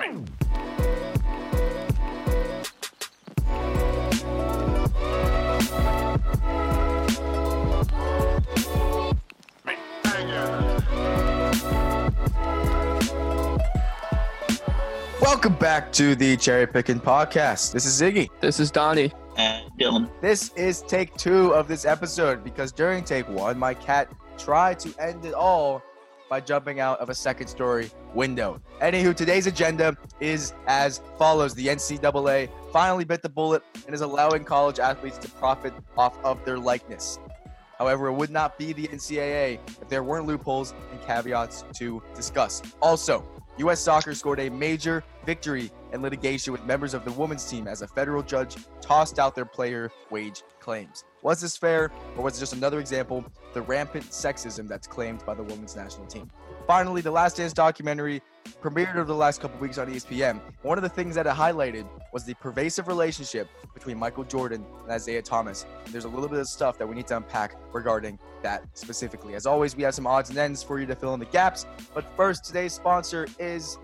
Welcome back to the Cherry Picking Podcast. This is Ziggy. This is Donnie. And Dylan. This is take two of this episode because during take one, my cat tried to end it all by jumping out of a second story window. Anywho, today's agenda is as follows The NCAA finally bit the bullet and is allowing college athletes to profit off of their likeness. However, it would not be the NCAA if there weren't loopholes and caveats to discuss. Also, U.S. soccer scored a major victory in litigation with members of the women's team as a federal judge tossed out their player wage claims. Was this fair, or was it just another example of the rampant sexism that's claimed by the women's national team? Finally, the Last Dance documentary premiered over the last couple weeks on ESPN. One of the things that it highlighted was the pervasive relationship between Michael Jordan and Isiah Thomas. And there's a little bit of stuff that we need to unpack regarding that specifically. As always, we have some odds and ends for you to fill in the gaps. But first, today's sponsor is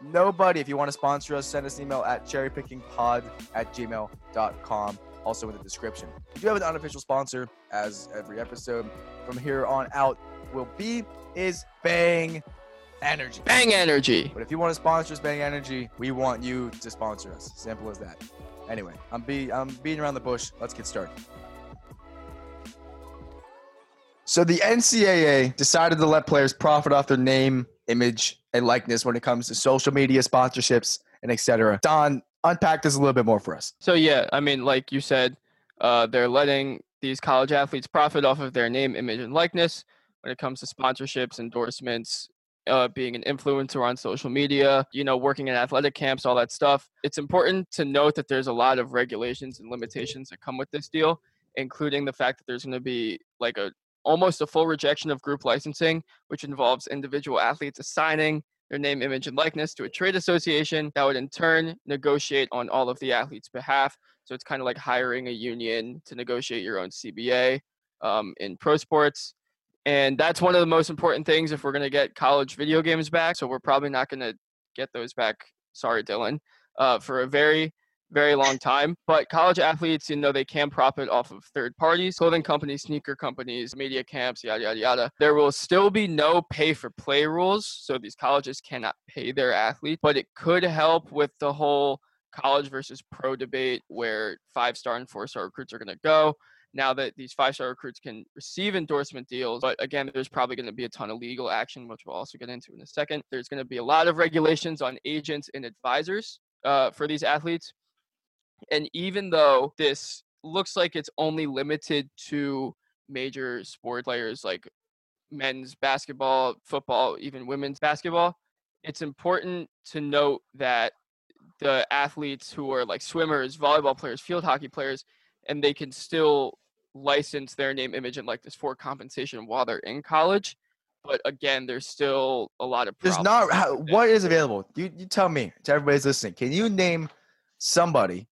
Nobody. If you want to sponsor us, send us an email at cherrypickingpod at gmail.com. Also in the description. We do have an unofficial sponsor, as every episode from here on out will be, is Bang Energy. Bang Energy. But if you want to sponsor us, Bang Energy, we want you to sponsor us. Simple as that. Anyway, I'm be I'm beating around the bush. Let's get started. So the NCAA decided to let players profit off their name, image, and likeness when it comes to social media sponsorships and etc. Don, unpack this a little bit more for us. So yeah, I mean, like you said, uh, they're letting these college athletes profit off of their name, image, and likeness when it comes to sponsorships, endorsements, uh, being an influencer on social media, you know, working in athletic camps, all that stuff. It's important to note that there's a lot of regulations and limitations that come with this deal, including the fact that there's going to be like a almost a full rejection of group licensing, which involves individual athletes assigning their name, image, and likeness to a trade association that would in turn negotiate on all of the athletes' behalf. So it's kind of like hiring a union to negotiate your own CBA um, in pro sports. And that's one of the most important things if we're going to get college video games back. So we're probably not going to get those back. Sorry, Dylan, uh, for a very, very long time. But college athletes, you know, they can profit off of third parties, clothing companies, sneaker companies, media camps, yada, yada, yada. There will still be no pay for play rules. So these colleges cannot pay their athletes, but it could help with the whole college versus pro debate where five star and four star recruits are going to go now that these five star recruits can receive endorsement deals. But again, there's probably going to be a ton of legal action, which we'll also get into in a second. There's going to be a lot of regulations on agents and advisors uh, for these athletes. And even though this looks like it's only limited to major sport players like men's basketball, football, even women's basketball, it's important to note that the athletes who are like swimmers, volleyball players, field hockey players, and they can still license their name, image, and likeness for compensation while they're in college. But again, there's still a lot of There's not how, what is available. You you tell me to everybody's listening. Can you name somebody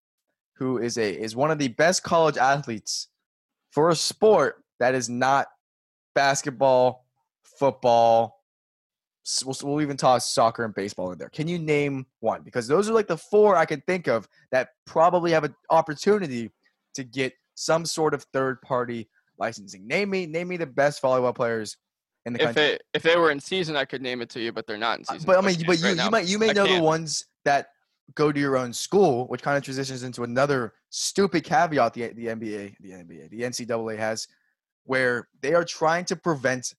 who is a is one of the best college athletes for a sport that is not basketball, football? We'll, we'll even toss soccer and baseball in there. Can you name one? Because those are like the four I can think of that probably have an opportunity to get some sort of third party licensing. Name me name me the best volleyball players in the if country. they if they were in season, I could name it to you, but they're not in Uh, season. But I mean, but you, right you now. might you may I know the can't. ones that go to your own school, which kind of transitions into another stupid caveat the the NBA, the NBA, the NCAA has, where they are trying to prevent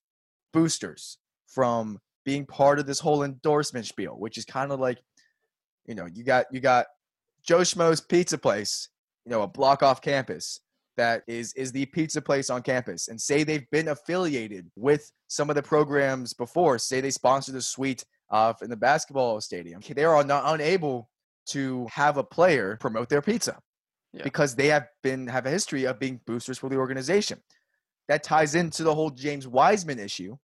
boosters from being part of this whole endorsement spiel, which is kind of like, you know, you got you got Joe Schmo's Pizza Place, you know, a block off campus that is is the pizza place on campus, and say they've been affiliated with some of the programs before. Say they sponsor the suite uh, in the basketball stadium. They are not unable to have a player promote their pizza Yeah. because they have been have a history of being boosters for the organization. That ties into the whole James Wiseman issue,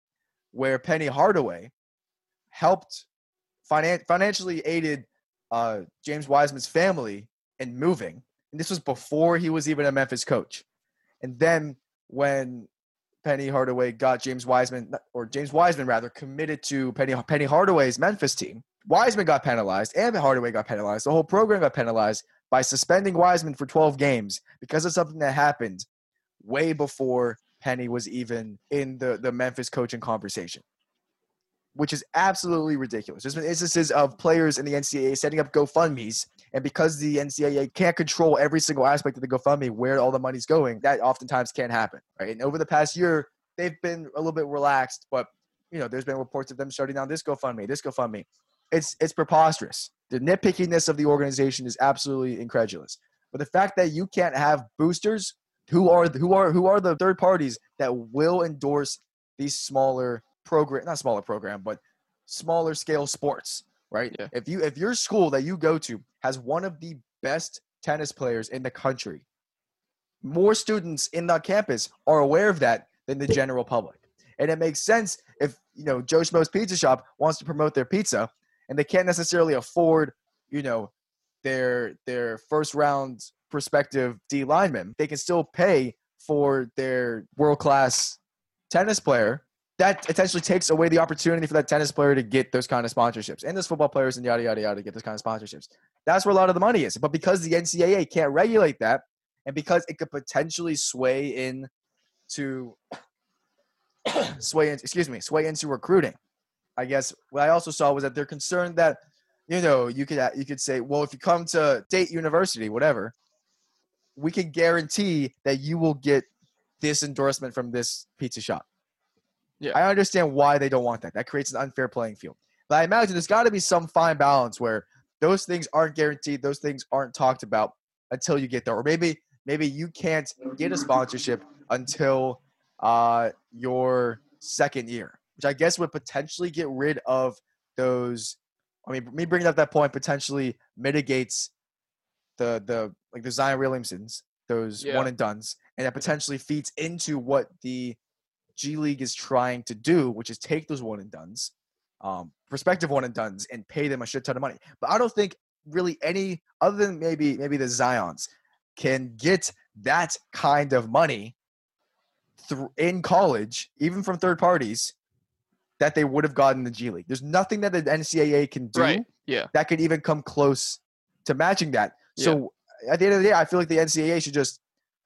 where Penny Hardaway helped finan- financially aided uh, James Wiseman's family in moving, and this was before he was even a Memphis coach. And then when Penny Hardaway got James Wiseman, or James Wiseman rather, committed to Penny Penny Hardaway's Memphis team, Wiseman got penalized and Hardaway got penalized. The whole program got penalized by suspending Wiseman for 12 games because of something that happened way before Penny was even in the, the Memphis coaching conversation, which is absolutely ridiculous. There's been instances of players in the NCAA setting up GoFundMe's, and because the NCAA can't control every single aspect of the GoFundMe, where all the money's going, that oftentimes can't happen. Right? And over the past year, they've been a little bit relaxed, but you know, there's been reports of them shutting down this GoFundMe, this GoFundMe. It's it's preposterous. The nitpickiness of the organization is absolutely incredulous. But the fact that you can't have boosters who are who are who are the third parties that will endorse these smaller program not smaller program but smaller scale sports right Yeah. if you if your school that you go to has one of the best tennis players in the country more students in the campus are aware of that than the general public and it makes sense if you know joe schmo's pizza shop wants to promote their pizza and they can't necessarily afford you know their their first round prospective D lineman, they can still pay for their world class tennis player. That essentially takes away the opportunity for that tennis player to get those kind of sponsorships and those football players and yada yada yada to get those kind of sponsorships. That's where a lot of the money is. But because the NCAA can't regulate that, and because it could potentially sway in to sway in, excuse me, sway into recruiting. I guess what I also saw was that they're concerned that you know, you could you could say, well, if you come to State University, whatever, we can guarantee that you will get this endorsement from this pizza shop. Yeah. I understand why they don't want that. That creates an unfair playing field. But I imagine there's got to be some fine balance where those things aren't guaranteed, those things aren't talked about until you get there, or maybe maybe you can't get a sponsorship until uh, your second year, which I guess would potentially get rid of those I mean, me bringing up that point potentially mitigates the the like the Zion Williamsons, those Yeah. one and dones, and that potentially feeds into what the G League is trying to do, which is take those one and dones, um, prospective one and dones, and pay them a shit ton of money. But I don't think really any other than maybe maybe the Zions can get that kind of money through in college, even from third parties, that they would have gotten in the G League. There's nothing that the NCAA can do Right. Yeah. that could even come close to matching that. So at the end of the day, I feel like the NCAA should just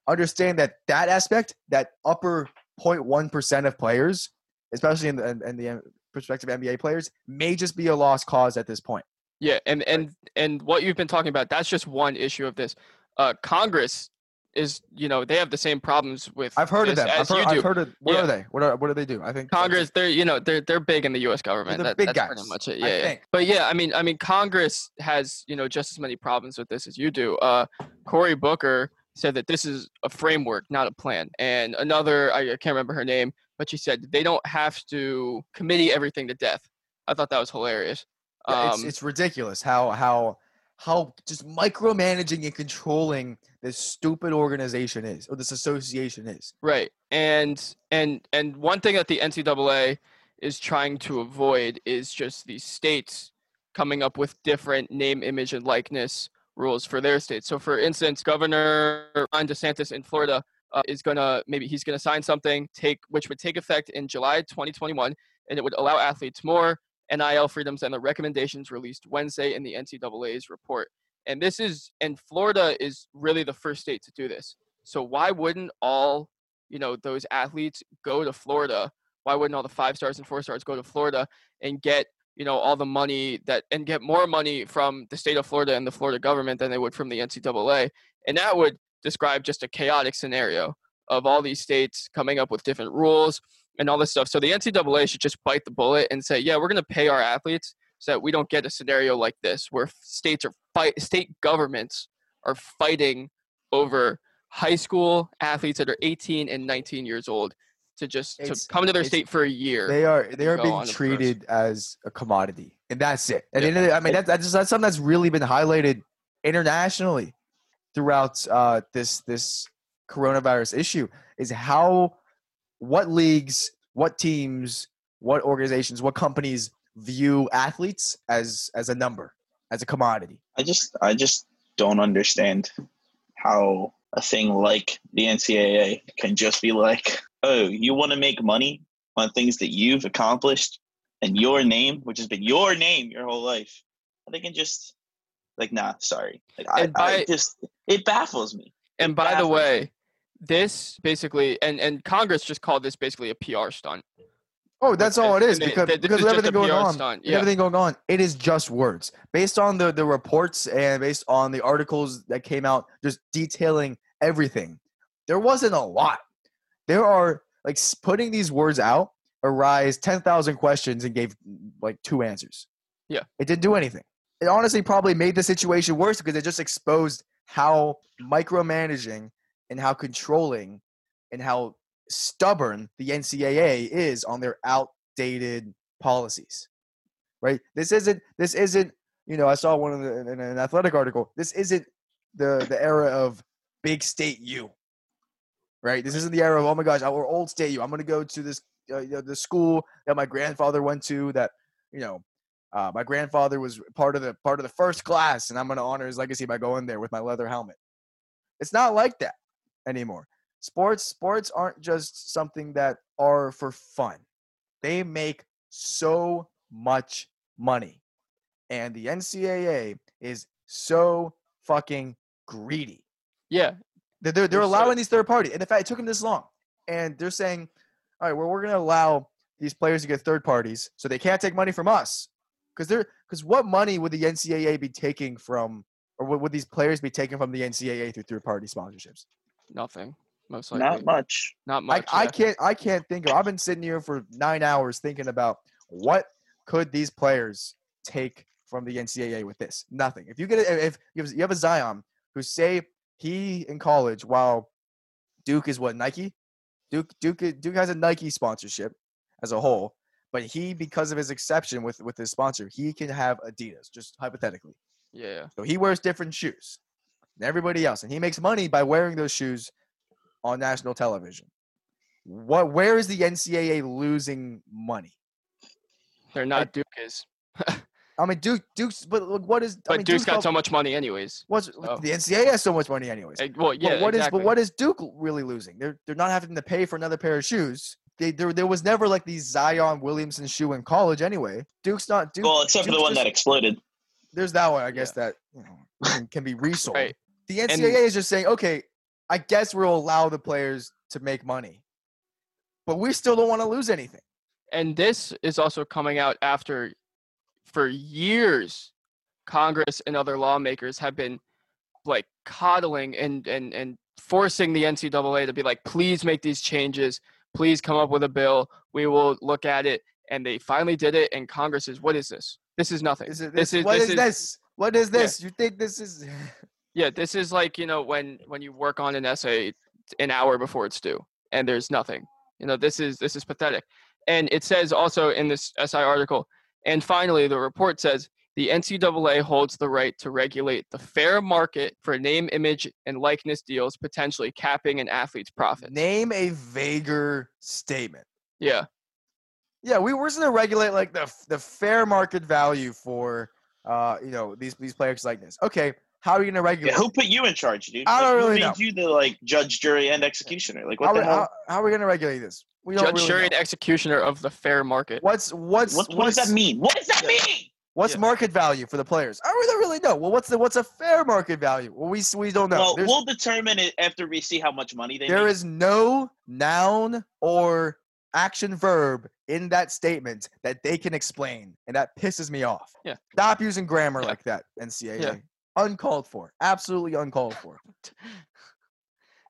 understand that that aspect, that upper 0.1 percent of players, especially in the in the prospective NBA players, may just be a lost cause at this point. Yeah, and and and what you've been talking about, that's just one issue of this. Uh, Congress is, you know, they have the same problems with. I've heard of them. I've heard. I've heard of. What Yeah. are they? What are what do they do? I think Congress, they're you know they're they're big in the U.S. government. They're the That, big that's guys, pretty much it. Yeah, yeah. But yeah, I mean, I mean, Congress has you know just as many problems with this as you do. Uh, Cory Booker said that this is a framework, not a plan. And another, I, can't remember her name, but she said they don't have to committee everything to death. I thought that was hilarious. Yeah, it's Um, it's ridiculous how how how just micromanaging and controlling this stupid organization is or this association is. Right. And and and one thing that the NCAA is trying to avoid is just these states coming up with different name, image, and likeness rules for their states. So, for instance, Governor Ron DeSantis in Florida uh, is gonna maybe he's gonna sign something take which would take effect in July 2021, and it would allow athletes more NIL freedoms than the recommendations released Wednesday in the NCAA's report. And this is and Florida is really the first state to do this. So why wouldn't all you know those athletes go to Florida? Why wouldn't all the five stars and four stars go to Florida and get you know all the money that and get more money from the state of Florida and the Florida government than they would from the NCAA? And that would describe just a chaotic scenario of all these states coming up with different rules and all this stuff. So the NCAA should just bite the bullet and say, yeah, we're going to pay our athletes so that we don't get a scenario like this where states are fight state governments are fighting over high school athletes that are 18 and 19 years old to just to It's- come to their state for a year. They are they are being on the first. treated as a commodity, and that's it. At the Yeah. the, I mean, that, that's that's something that's really been highlighted internationally throughout uh, this this coronavirus issue is how what leagues, what teams, what organizations, what companies view athletes as as a number, as a commodity. I just I just don't understand how a thing like the NCAA can just be like, oh, you want to make money on things that you've accomplished and your name, which has been your name your whole life, they can just like, nah, sorry. Like I, by- I just it baffles me. And It by the way, this basically, and and Congress just called this basically a PR stunt. Oh, that's all it is And they- because they- because of everything going on. stunt, Yeah, Everything going on, it is just words based on the the reports and based on the articles that came out, just detailing everything. There wasn't a lot. There are like putting these words out arise ten thousand questions and gave like two answers. Yeah. it didn't do anything. It honestly probably made the situation worse because it just exposed how micromanaging and how controlling and how stubborn the NCAA is on their outdated policies. Right? This isn't this isn't, you know, I saw one of the in an athletic article. This isn't the the era of big state U. Right? This isn't the era of oh my gosh, we're old state you. I'm going to go to this uh, you know, the school that my grandfather went to that, you know, uh, my grandfather was part of the part of the first class and I'm going to honor his legacy by going there with my leather helmet. It's not like that anymore sports sports aren't just something that are for fun they make so much money and the ncaa is so fucking greedy yeah. They're, they're, they're They're allowing these third party and in fact it took them this long and they're saying all right well we're going to allow these players to get third parties so they can't take money from us because they're because what money would the ncaa be taking from or would, would these players be taking from the ncaa through third party sponsorships Nothing. Most likely. Not much. Not much. I yeah. can't I can't think of I've been sitting here for nine hours thinking about what could these players take from the NCAA with this? Nothing. If you get a, if you have, you have a Zion who say he in college while Duke is what Nike, Duke Duke uh, Duke has a Nike sponsorship as a whole, but he because of his exception with with his sponsor he can have Adidas just hypothetically. Yeah. So he wears different shoes than everybody else, and he makes money by wearing those shoes on national television. What? Where is the NCAA losing money? They're not Duke is. I mean, Duke, Duke's, but look, what is? But I mean, Duke's got got so much money anyways. What's so- the NCAA has so much money anyways. Eh, Well, yeah. but what is- exactly. But what is Duke really losing? They're they're not having to pay for another pair of shoes. They, there, there was never like these Zion Williamson shoe in college anyway. Duke's not Duke. Well, except for the one just- that exploded. there's that one, I guess that you know can, can be resold. Right. The NCAA is just saying, okay, I guess we'll allow the players to make money, but we still don't want to lose anything. and this is also coming out after for years congress and other lawmakers have been like coddling and and and forcing the ncaa to be like please make these changes please come up with a bill we will look at it and they finally did it and congress is what is this this is nothing Is it, this is what this is is this? What is Yeah. this? You think this is? yeah this is like you know when when you work on an essay an hour before it's due and there's nothing you know this is this is pathetic and it says also in this si article and finally the report says the ncaa holds the right to regulate the fair market for name image and likeness deals potentially capping an athlete's profit Name a vaguer statement. yeah Yeah, we we're gonna regulate like the the fair market value for uh you know these these players likeness. Okay, how are you gonna regulate? Yeah, who put you in charge, dude? I don't Like, who really made know. you the like judge, jury, and executioner? Like what how, the are- hell? how, how are we gonna regulate this? We don't judge really jury know. and executioner of the fair market What's what's what, what does that mean? What does that Yeah. mean? What's Yeah. market value for the players? I really don't really know. Well, what's the what's a fair market value? Well, we we don't know. Well, There's- we'll determine it after we see how much money they There make. is no noun or action verb in that statement that they can explain, and that pisses me off. Yeah. Stop using grammar Yeah. like that, NCAA. Yeah. Uncalled for. Absolutely uncalled for.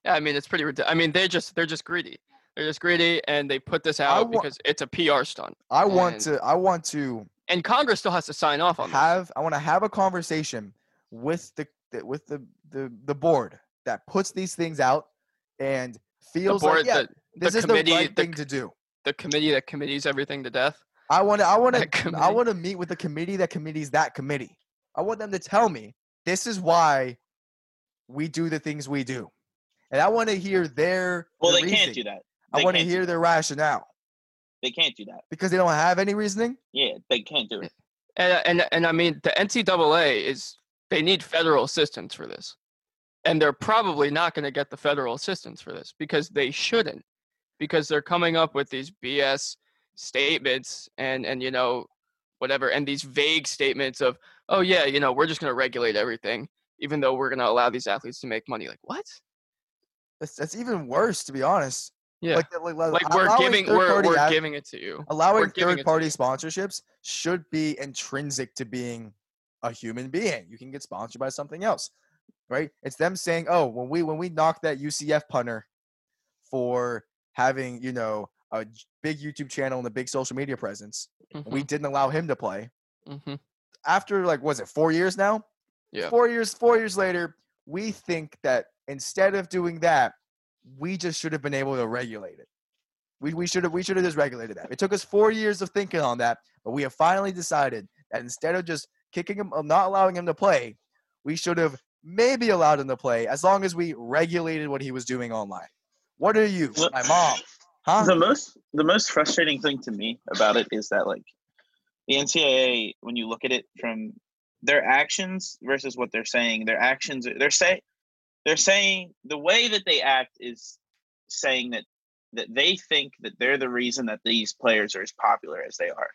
yeah i mean it's pretty ridiculous i mean they're just they're just greedy they're just greedy and they put this out wa- because it's a pr stunt I want to. I want to and Congress still has to sign off on this. have. I want to have a conversation with the the- with the the the board that puts these things out and feels board, like yeah, the, this is committee- the right the thing to do. the committee that committees everything to death. I want to. I want to. I want to meet with the committee that committees that committee. I want them to tell me this is why we do the things we do, and I want to hear their. well, their they can't do that. I want to hear their rationale They can't do that. because they don't have any reasoning. Yeah, they can't do it. And uh, and and I mean the NCAA is they need federal assistance for this, and they're probably not going to get the federal assistance for this because they shouldn't, because they're coming up with these BS statements and and you know whatever and these vague statements of oh yeah you know we're just going to regulate everything even though we're going to allow these athletes to make money like what That's, that's even worse, to be honest. yeah Like, like, like, like we're giving we're, we're ath- giving it to you allowing we're giving it to third-party sponsorships should be intrinsic to being a human being. You can get sponsored by something else, right? It's them saying, "Oh, when we when we knock that UCF punter for having you know a big YouTube channel and a big social media presence, we didn't allow him to play." hmm After like was it four years now? Yeah. Four years. Four years later, we think that instead of doing that, we just should have been able to regulate it. We, we should have we should have just regulated that. It took us four years of thinking on that, but we have finally decided that instead of just kicking him, of not allowing him to play, we should have maybe allowed him to play as long as we regulated what he was doing online. What are you, my mom? Huh? the most the most frustrating thing to me about it is that like the NCAA, when you look at it from their actions versus what they're saying, their actions they're say they're saying the way that they act is saying that that they think that they're the reason that these players are as popular as they are.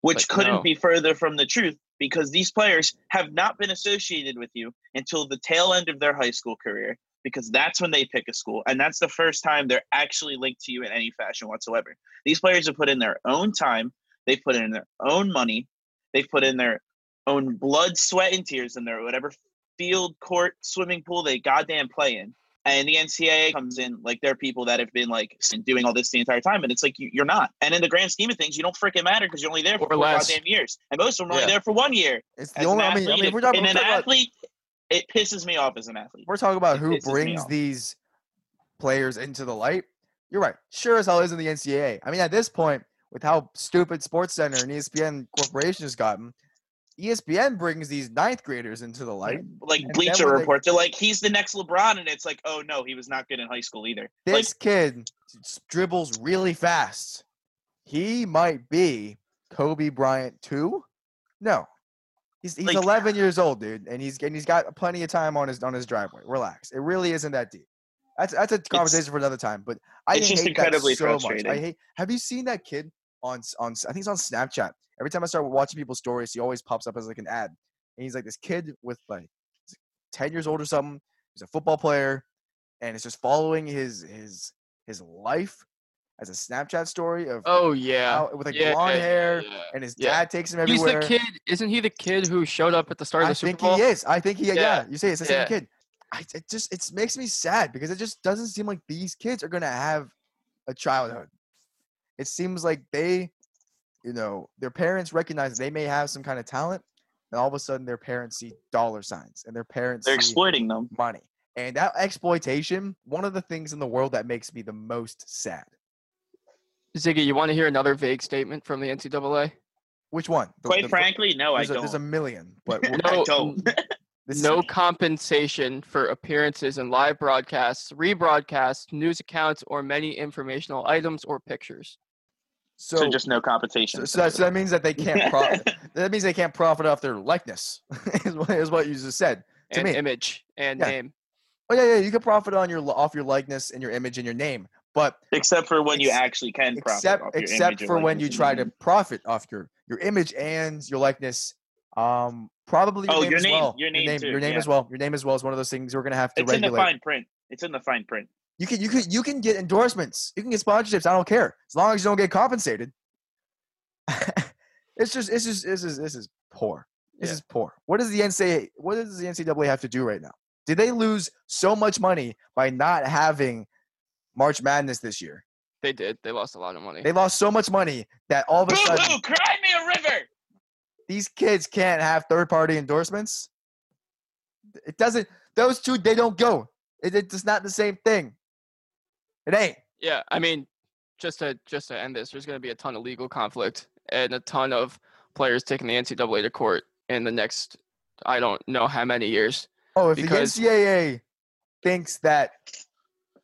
Which Like, couldn't no. be further from the truth because these players have not been associated with you until the tail end of their high school career because that's when they pick a school and that's the first time they're actually linked to you in any fashion whatsoever. These players have put in their own time, they've put in their own money, they've put in their own blood, sweat, and tears in their whatever field, court, swimming pool they goddamn play in. And the NCAA comes in like they're people that have been like doing all this the entire time, and it's like you, you're not. And in the grand scheme of things, you don't freaking matter because you're only there for Or four less. goddamn years, and most of them are Yeah. only there for one year. It's the only. an I mean, I mean, we're talking, and we're an talking about athlete, it pisses me off as an athlete. we're talking about It who brings these players into the light. You're right. Sure as hell isn't the NCAA. I mean, at this point, with how stupid Sports Center and ESPN Corporation has gotten, ESPN brings these ninth graders into the light. like Bleacher when they- Report, they're like, he's the next LeBron, and it's like, oh no, he was not good in high school either. Like, This kid dribbles really fast. He might be Kobe Bryant too. No, he's he's Like- 11 years old, dude, and he's and he's got plenty of time on his on his driveway. Relax. It really isn't that deep. That's that's a conversation for another time. But I it's just hate incredibly that so much. I hate. Have you seen that kid on on? I think it's on Snapchat. Every time I start watching people's stories, he always pops up as like an ad, and he's like this kid with like 10 years old or something. He's a football player, and it's just following his his his life as a Snapchat story of oh yeah how, with like yeah, blonde yeah, hair, yeah. and his yeah. dad takes him everywhere. he's the kid isn't he the kid who showed up at the start of the Super Bowl. I think he is. I think he. Yeah, Yeah, you say it's the yeah. same kid. I, it just it makes me sad because it just doesn't seem like these kids are gonna have a childhood. It seems like they, you know, their parents recognize they may have some kind of talent, and all of a sudden their parents see dollar signs and their parents they're see exploiting them. money. And that exploitation, one of the things in the world that makes me the most sad. Ziggy you want to hear another vague statement from the NCAA Which one? The- Quite the fir- frankly, no, I there's, a, don't. there's a million, but I No, don't. this is- no compensation for appearances in live broadcasts, rebroadcasts, news accounts, or many informational items or pictures. so, so, just no compensation. So, so, that, so that means that they can't profit. that means they can't profit off their likeness. is, what, is what you just said. To and me. image and Yeah. name. Oh yeah, yeah. You can profit on your off your likeness and your image and your name, but except for when you actually can profit except your except for when you try to profit off your your image and your likeness. Um, probably your Oh, name your as name- well. your name too, your name yeah. as well. Your name as well is one of those things we're gonna have to It's in the fine print. It's in the fine print. You can you can you can get endorsements. You can get sponsorships. I don't care as long as you don't get compensated. it's just it's just this is this is poor. This Yeah. is poor. What does the NCAA what does the NCAA have to do right now? Did they lose so much money by not having March Madness this year? They did. They lost a lot of money. They lost so much money that all of a Boo sudden hoo! Cry me a river. these kids can't have third party endorsements. It doesn't. Those two they don't go. It, it's just not the same thing. It ain't. Yeah, I mean, just to just to end this, there's going to be a ton of legal conflict and a ton of players taking the NCAA to court in the next I don't know how many years. Oh, if Because- the NCAA thinks that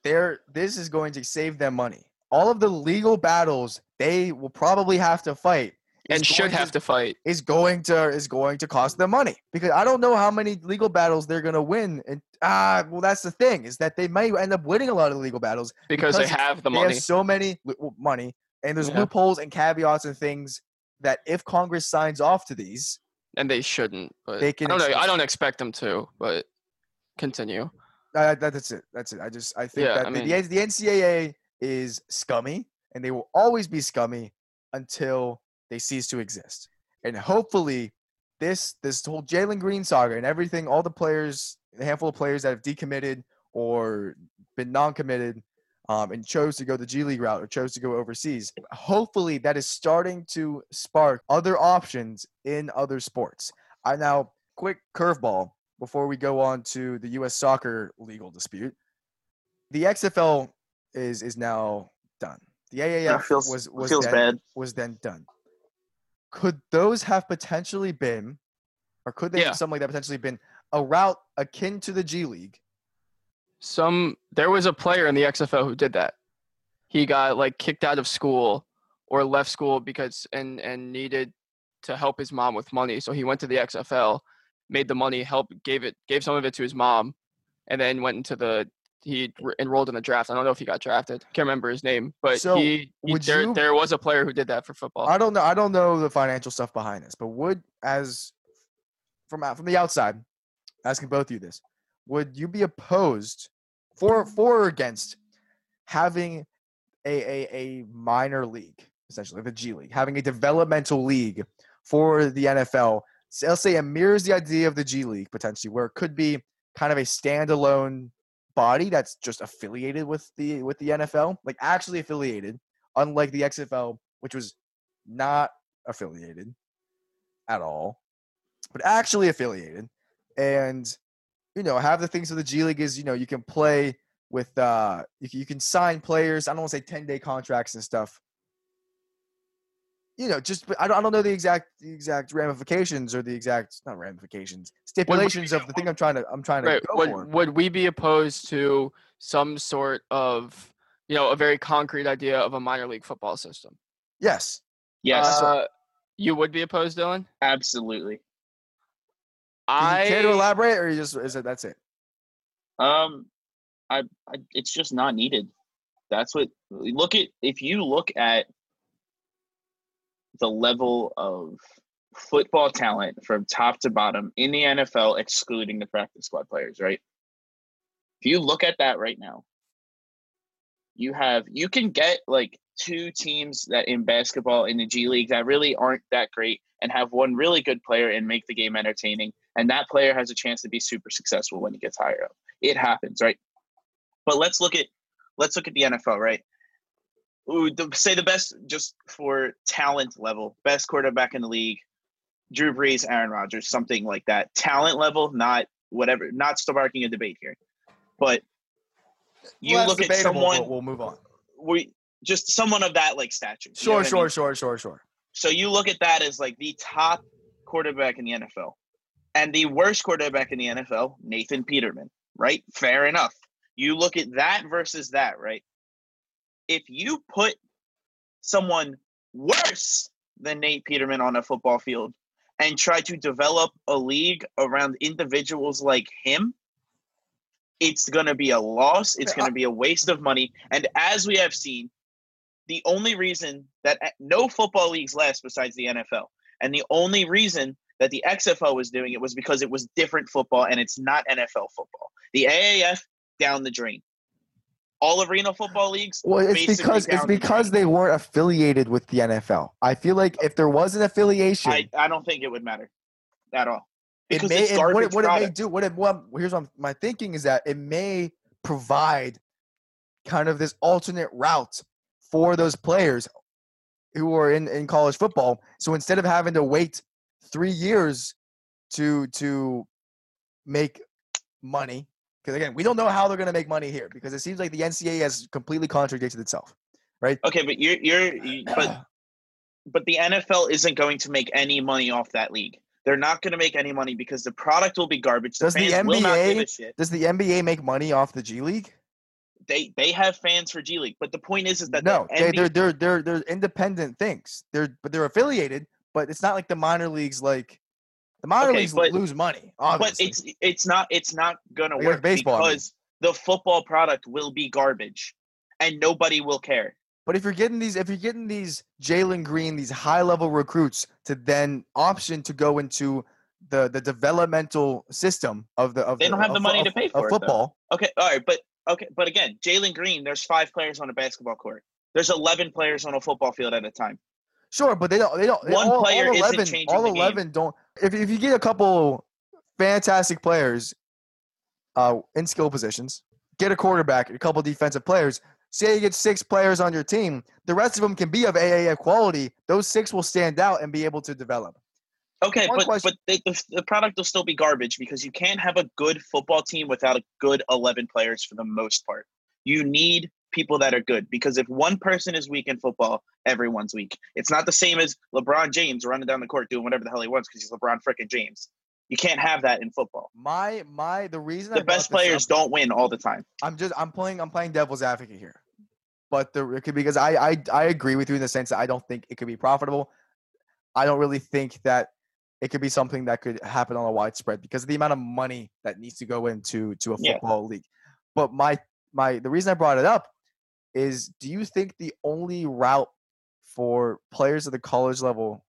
they're this is going to save them money, all of the legal battles they will probably have to fight And should have to fight. is going to is going to cost them money because I don't know how many legal battles they're going to win. And ah, well, that's the thing is that they might end up winning a lot of legal battles Because, they have the they money. have so many money, And there's Yeah. loopholes and caveats and things that if Congress signs off to these, And they shouldn't. But They can I don't know. I don't expect them to. But continue. Uh, that, that's it. That's it. I just I think Yeah, that I the, mean- the the NCAA is scummy, and they will always be scummy until they cease to exist. And hopefully, this this whole Jalen Green saga and everything, all the players, the handful of players that have decommitted or been non-committed, um, and chose to go the G League route or chose to go overseas. Hopefully, that is starting to spark other options in other sports. I now quick curveball before we go on to the U.S. soccer legal dispute. The XFL is is now done. The AAF feels was was feels then, bad. was then done. Could those have potentially been, or could they Yeah. have something like that potentially been a route akin to the G League? Some there was a player in the XFL who did that. He got like kicked out of school or left school because and and needed to help his mom with money. So he went to the XFL, made the money, help gave it gave some of it to his mom, and then went into the he r- enrolled in the draft. I don't know if he got drafted. Can't remember his name, but So, he, he there you- there was a player who did that for football. I don't know. I don't know the financial stuff behind this, but would as from out- from the outside, asking both of you this, would you be opposed for for or against having a a, a minor league, essentially the G League, having a developmental league for the NFL? Say it mirrors the idea of the G League potentially, where it could be kind of a standalone body that's just affiliated with the with the NFL, like actually affiliated, unlike the XFL, which was not affiliated at all, but actually affiliated, and you know have the things of the G League is you know you can play with uh you you can sign players. I don't want to say ten day contracts and stuff. You know, just I don't, I don't know the exact the exact ramifications or the exact not ramifications stipulations of the thing I'm trying to I'm trying to Right. go Would for. would we be opposed to some sort of you know a very concrete idea of a minor league football system? Yes, Yes, Uh, you would be opposed, Dylan? absolutely. Do I you care to elaborate, or you just is it that's it? Um, I, I it's just not needed. That's what look at if you look at the level of football talent from top to bottom in the NFL, excluding the practice squad players, right? If you look at that right now, you have you can get like two teams that in basketball in the G League that really aren't that great and have one really good player and make the game entertaining, and that player has a chance to be super successful when he gets higher up. It happens, right? But let's look at let's look at the NFL, right? Ooh, the, say the best just for talent level, best quarterback in the league, Drew Brees, Aaron Rodgers, something like that. Talent level, not whatever, not sparking a debate here, but you Well, look at someone We'll move on. we just someone of that like stature. know Sure, I sure, mean? sure, sure, sure. So you look at that as like the top quarterback in the NFL. And the worst quarterback in the NFL, Nathan Peterman, right? Fair enough. You look at that versus that, right? If you put someone worse than Nate Peterman on a football field and try to develop a league around individuals like him, it's going to be a loss. It's going to be a waste of money. And as we have seen, the only reason that uh, no football leagues last besides the NFL, and the only reason that the XFL was doing it was because it was different football and it's not NFL football. The AAF down the drain. All arena football leagues. Well, it's because it's because they weren't affiliated with the NFL. I feel like if there was an affiliation, I, I don't think it would matter at all. it may it, what, it, what it may do. What it what here's what I'm- my thinking is that it may provide kind of this alternate route for those players who are in, in college football. So instead of having to wait three years to to make money, because again, we don't know how they're going to make money here because it seems like the NCAA has completely contradicted itself. Right? Okay, but you're you're but but the NFL isn't going to make any money off that league. They're not going to make any money because the product will be garbage. The Does the fans will not give a NBA. Does the NBA make money off the G League? They they have fans for G League, but the point is is that no, the they, NBA they're they're they're they're independent things. They're but they're affiliated, but it's not like the minor leagues. Like the minor Okay, leagues but- lose money. but it's it's not it's not gonna work baseball, because the football product will be garbage and nobody will care. But if you're getting these, if you're getting these Jalen Green, these high level recruits to then option to go into the the developmental system of the of They don't the, have the of- money of- to pay for it, though. football. Okay, all right, but okay, but again, Jalen Green, there's five players on a basketball court. There's 11 players on a football field at a time. Sure, but they don't. They don't. One all, player all isn't 11, changing all eleven don't. If if you get a couple fantastic players, uh, in skill positions, get a quarterback, a couple defensive players. Say you get six players on your team, the rest of them can be of AAF quality. Those six will stand out and be able to develop. Okay, One but question- but the, the product will still be garbage because you can't have a good football team without a good 11 players for the most part. You need people that are good because if one person is weak in football, everyone's weak. It's not the same as LeBron James running down the court doing whatever the hell he wants because he's LeBron frickin' James. You can't have that in football. My my the reason The brought best this up- players don't win all the time. I'm just I'm playing I'm playing devil's advocate here, but the it could be because I I I agree with you in the sense that I don't think it could be profitable. I don't really think that it could be something that could happen on a widespread because of the amount of money that needs to go into to a Yeah. football league. But my my the reason I brought it up is do you think the only route for players at the college level,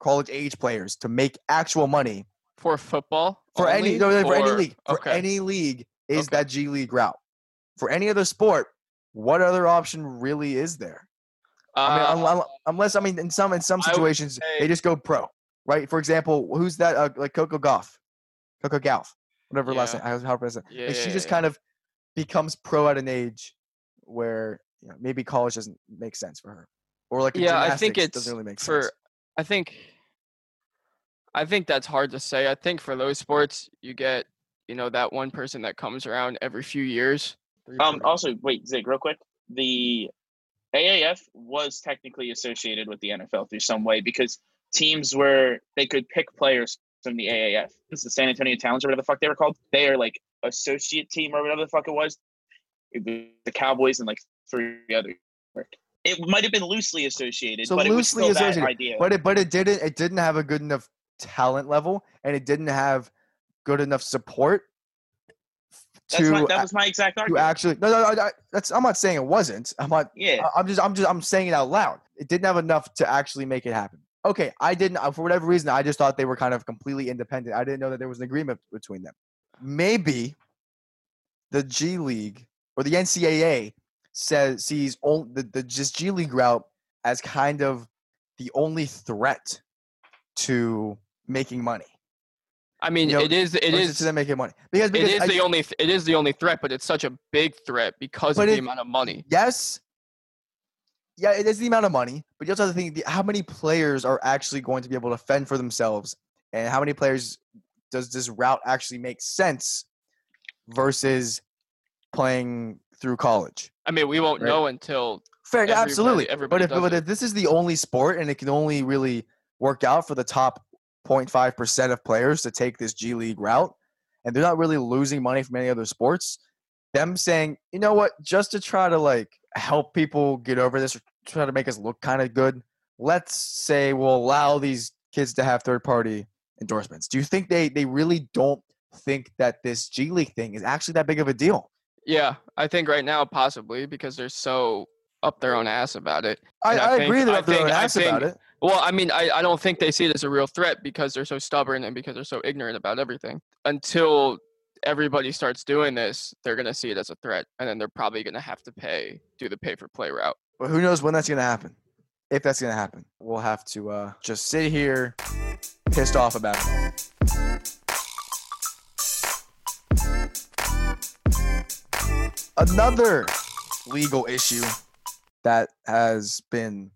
college age players to make actual money For football? for any only, no, no, for any league for okay. any league is Okay. that G League route. For any other sport, what other option really is there? I mean, Uh, un- un- unless I mean, in some in some situations they just go pro, right? For example, who's that? Uh, like Coco Goff, Coco Gauff, whatever her last name. I was how pronounce yeah, Like, she yeah, just yeah. kind of becomes pro at an age where you know, maybe college doesn't make sense for her, or like Yeah, I think it doesn't really make for. sense. I think. I think that's hard to say. I think for those sports, you get you know that one person that comes around every few years. Um. Also, wait, Zig, real quick. The AAF was technically associated with the NFL through some way because teams were they could pick players from the AAF. It's the San Antonio Towns or whatever the fuck they were called. They are like associate team or whatever the fuck it was. It was the Cowboys and like three other. It might have been loosely associated, So but it was loosely still that idea. but it but it didn't it didn't have a good enough talent level and it didn't have good enough support That's to my, that was my exact to argument. actually no no, no that's I'm not saying it wasn't I'm not yeah. I'm just I'm just I'm saying it out loud it didn't have enough to actually make it happen okay I didn't uh, for whatever reason I just thought they were kind of completely independent I didn't know that there was an agreement between them maybe the G League or the NCAA says sees only the, the just G League route as kind of the only threat to making money. I mean, You know, it is. It is. to them making money because It because is I- the only. It is the only threat, but it's such a big threat because of the amount of money. yes. Yeah, it is the amount of money, but you also have to think how many players are actually going to be able to fend for themselves, and how many players does this route actually make sense versus playing through college? I mean, we won't Right. know until Fair, Everybody- absolutely. everybody but if but if this is the only sport and it can only really work out for the top 0.5 percent of players to take this G League route, and they're not really losing money from any other sports, them saying, you know what, just to try to like help people get over this or try to make us look kind of good, let's say we'll allow these kids to have third party endorsements. Do you think they they really don't think that this G League thing is actually that big of a deal? Yeah, I think right now possibly because they're so up their own ass about it. I, I, I think- agree that I if they're think- I ass about it. Well, I mean, I, I don't think they see it as a real threat because they're so stubborn and because they're so ignorant about everything. Until everybody starts doing this, they're gonna see it as a threat, and then they're probably gonna have to pay do the pay for play route. But who knows when that's gonna happen? If that's gonna happen, we'll have to uh, just sit here, pissed off about it. Another legal issue that has been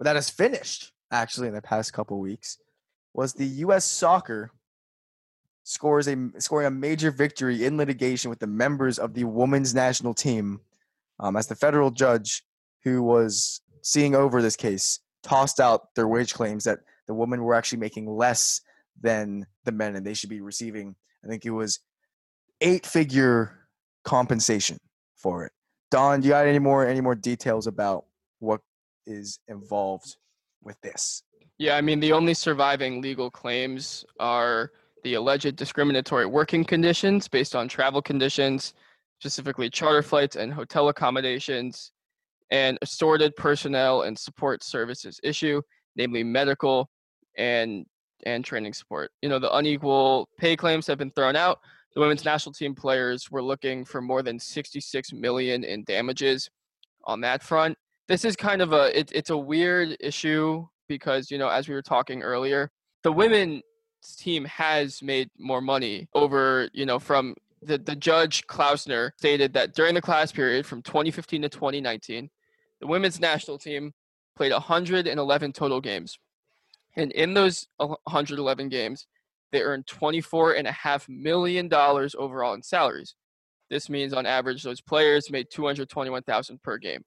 that has finished actually in the past couple weeks was the U.S. Soccer scores a scoring a major victory in litigation with the members of the women's national team um, as the federal judge who was seeing over this case tossed out their wage claims that the women were actually making less than the men and they should be receiving i think it was eight figure compensation for it don do you got any more any more details about what is involved with this Yeah, I mean, the only surviving legal claims are the alleged discriminatory working conditions based on travel conditions, specifically charter flights and hotel accommodations, and assorted personnel and support services issue, namely medical and and training support. You know, the unequal pay claims have been thrown out. The women's national team players were looking for more than 66 million in damages on that front. This is kind of a it, it's a weird issue because you know as we were talking earlier, the women's team has made more money over you know from the, the judge Klausner stated that during the class period from 2015 to 2019, the women's national team played 111 total games. And in those 111 games, they earned $24.5 million overall in salaries. This means on average, those players made 221000 per game.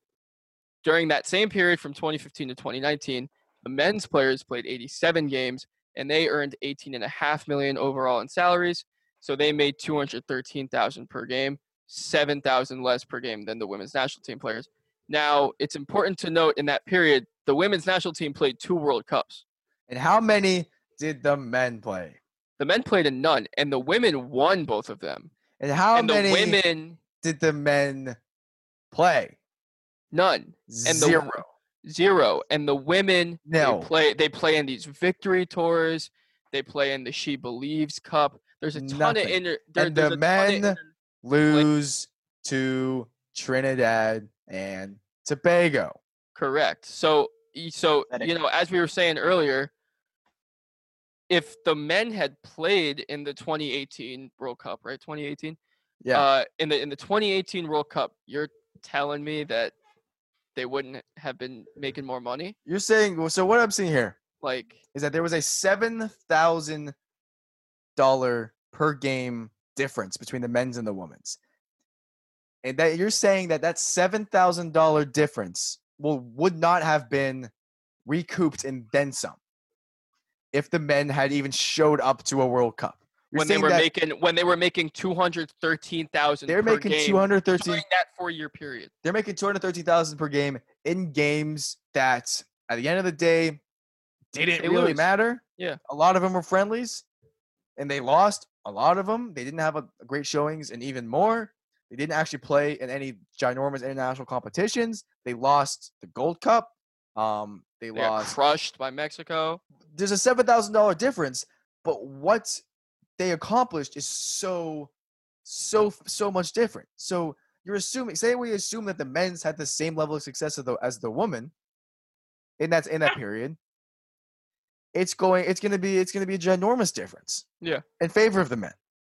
During that same period from 2015 to 2019, the men's players played 87 games and they earned 18.5 million overall in salaries. So they made 213,000 per game, 7,000 less per game than the women's national team players. Now, it's important to note in that period, the women's national team played two World Cups. And how many did the men play? The men played in none, and the women won both of them. And how and many the women did the men play? none, And the- Zero. zero. And the women No. they play they play in these victory tours. They play in the She Believes Cup. There's a ton Nothing. of inter. There, And the a ton of men inter- Lose to Trinidad and Tobago. Correct. So, so you know, as we were saying earlier, if the men had played in the 2018 World Cup, right? 2018. Yeah. Uh, in the in the 2018 World Cup, you're telling me that they wouldn't have been making more money? You're saying so what I'm seeing here Like, is that there was a seven thousand dollar per game difference between the men's and the women's. And that you're saying that that seven thousand dollar difference will would not have been recouped and then some if the men had even showed up to a World Cup. You're when they were making when they were making 213,000 they're per making game two hundred thirteen. during that 4-year period. They're making two hundred thirteen thousand per game in games that, at the end of the day, didn't They really lose. matter. Yeah. a lot of them were friendlies, and they lost. A lot of them they didn't have a, a great showings, and even more, they didn't actually play in any ginormous international competitions. They lost the Gold Cup. Um, they They lost. crushed by Mexico. There's a seven thousand dollar difference, but what they accomplished is so, so, so much different. So you're assuming, say we assume that the men's had the same level of success as the, as the woman, in that in that period. It's going. It's going to be. It's going to be a ginormous difference. Yeah. In favor of the men.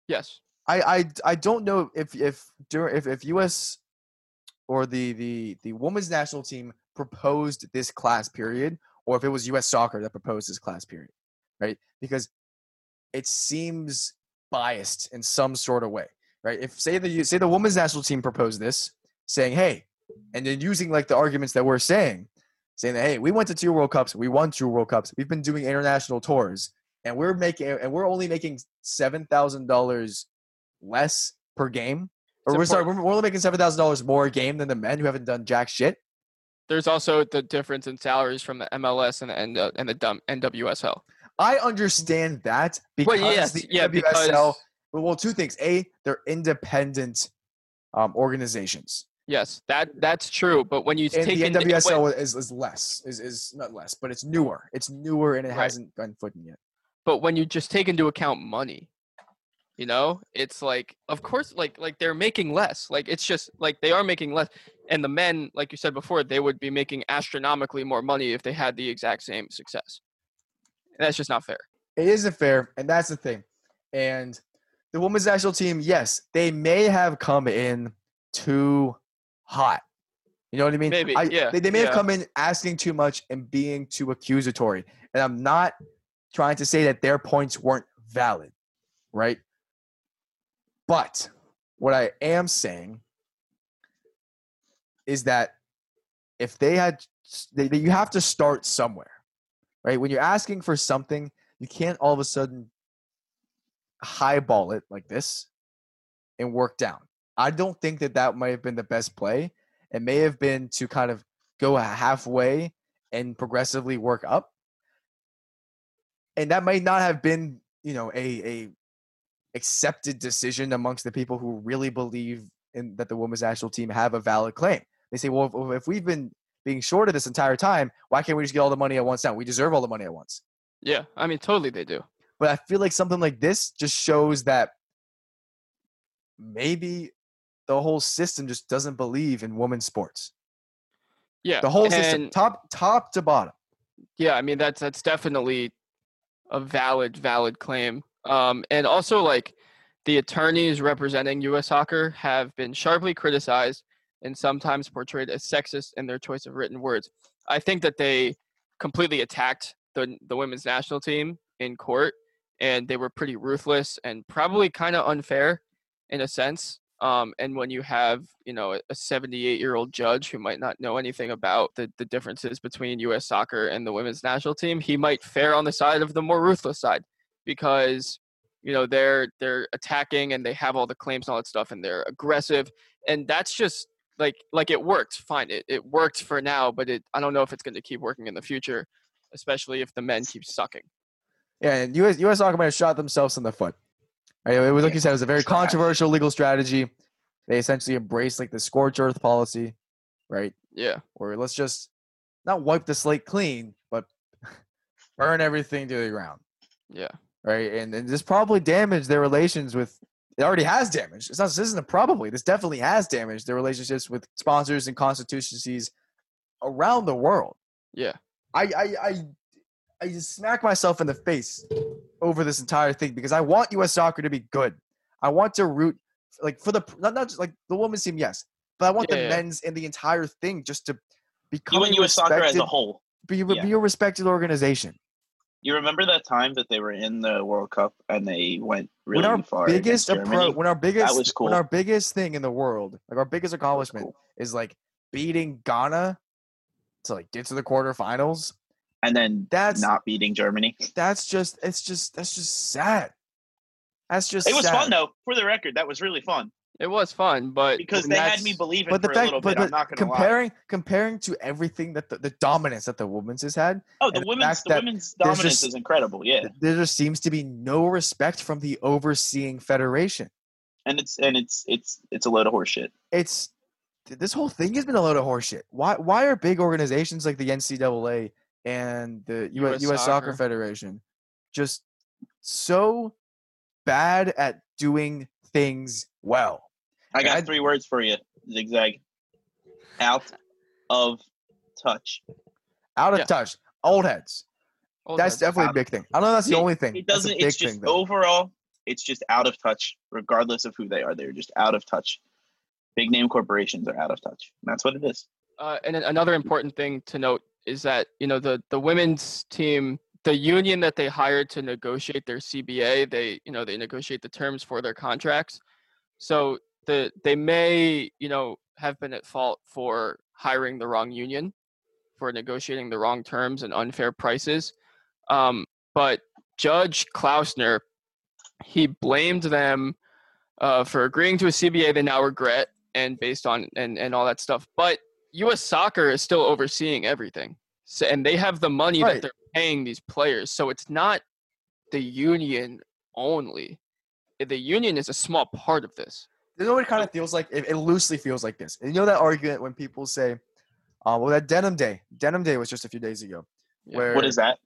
Yes. I I I don't know if if during if, if U.S. or the the the women's national team proposed this class period, or if it was U.S. Soccer that proposed this class period, right? Because it seems biased in some sort of way, right? If say the say the women's national team proposed this, saying, "Hey," and then using like the arguments that we're saying, saying that, "Hey, we went to two World Cups, we won two World Cups, we've been doing international tours, and we're making and we're only making seven thousand dollars less per game." Or It's we're sorry, important- we're only making seven thousand dollars more a game than the men who haven't done jack shit. There's also the difference in salaries from the MLS and the N- uh, and the dumb NWSL. I understand that because Well, yes, the yeah, NWSL because Well, two things. A, they're independent um, organizations, yes, that that's true. But when you and take the in, NWSL when- is, is less. Is is not less, but it's newer. It's newer, and it Right. hasn't gotten footing yet. but when you just take into account money, you know, it's like of course, like like they're making less. Like it's just like they are making less, and the men, like you said before, they would be making astronomically more money if they had the exact same success. And that's just not fair. It isn't fair, and that's the thing. And the women's national team, yes, they may have come in too hot. You know what I mean? Maybe, I, yeah, They, they may have come in asking too much and being too accusatory. And I'm not trying to say that their points weren't valid, right? But what I am saying is that if they had, they, you have to start somewhere, right? When you're asking for something, you can't all of a sudden highball it like this and work down. I don't think that that might have been the best play. It may have been to kind of go halfway and progressively work up. And that might not have been, you know, a a accepted decision amongst the people who really believe in that the women's national team have a valid claim. They say, well, if, if we've been being shorted this entire time, why can't we just get all the money at once now? We deserve all the money at once. Yeah, I mean, totally they do. But I feel like something like this just shows that maybe the whole system just doesn't believe in women's sports. Yeah, The whole system, top top to bottom. Yeah, I mean that's that's definitely a valid valid claim. Um, and also like the attorneys representing U.S. Soccer have been sharply criticized and sometimes portrayed as sexist in their choice of written words. I think that they completely attacked the the women's national team in court, and they were pretty ruthless and probably kind of unfair in a sense. Um, and when you have, you know, a 78 year old judge who might not know anything about the, the differences between U.S. soccer and the women's national team, he might fare on the side of the more ruthless side because, you know, they're they're attacking and they have all the claims and all that stuff and they're aggressive. And that's just like like it worked. Fine, it, it worked for now, but it I don't know if it's going to keep working in the future, especially if the men keep sucking. Yeah, and US US Soccer might have shot themselves in the foot. Right? It was like you said, it was a very controversial legal strategy. They essentially embraced like the scorch earth policy, right? Yeah. Or let's just not wipe the slate clean, but burn everything to the ground, Yeah. right? And, and this probably damaged their relations with. It already has damaged. It's not. This isn't a probably. This definitely has damaged their relationships with sponsors and constituencies around the world. Yeah. I I I, I just smack myself in the face over this entire thing because I want U.S. soccer to be good. I want to root like for the not not just like the women's team, yes, but I want Yeah, the yeah. men's and the entire thing just to become You and U.S. soccer as a whole. be, yeah. be a respected organization. You remember that time that they were in the World Cup and they went really when our far biggest against appro- Germany? when our biggest was when cool. our biggest thing in the world, like our biggest accomplishment, cool. is like beating Ghana to like get to the quarterfinals. And then That's not beating Germany. that's just it's just that's just sad. That's just It was sad. fun though. For the record, that was really fun It was fun, but because they had that's- me believing But the for a little but bit. the, I'm not gonna lie. comparing comparing to everything that the, the dominance that the women's has had, Oh, the and the women's the women's dominance just- is incredible. Yeah, there just seems to be no respect from the overseeing federation. and it's and it's it's it's a load of horseshit. It's this whole thing has been a load of horseshit. Why why are big organizations like the NCAA and the US, US US Soccer Soccer. Federation just so bad at doing things well? I got I- three words for you. Zigzag. Out of touch. Out of Yeah. touch, old heads. Oh, That's definitely a big thing. I don't know. That's the only thing. It That's a doesn't. big It's just thing, overall. It's just out of touch, regardless of who they are. They're just out of touch. Big name corporations are out of touch. And that's what it is. Uh, and another important thing to note is that you know the the women's team, the union that they hired to negotiate their CBA, they you know they negotiate the terms for their contracts. So the they may you know have been at fault for hiring the wrong union, for negotiating the wrong terms and unfair prices. Um, but Judge Klausner, he blamed them uh, for agreeing to a CBA they now regret, and based on and and all that stuff. But U.S. Soccer is still overseeing everything, so, and they have the money Right. that they're paying these players. So it's not the union only. The union is a small part of this. You know what it kind of feels like? It, it loosely feels like this. And you know that argument when people say, uh, well, that Denim Day. Denim Day was just a few days ago. Yeah. Where What is that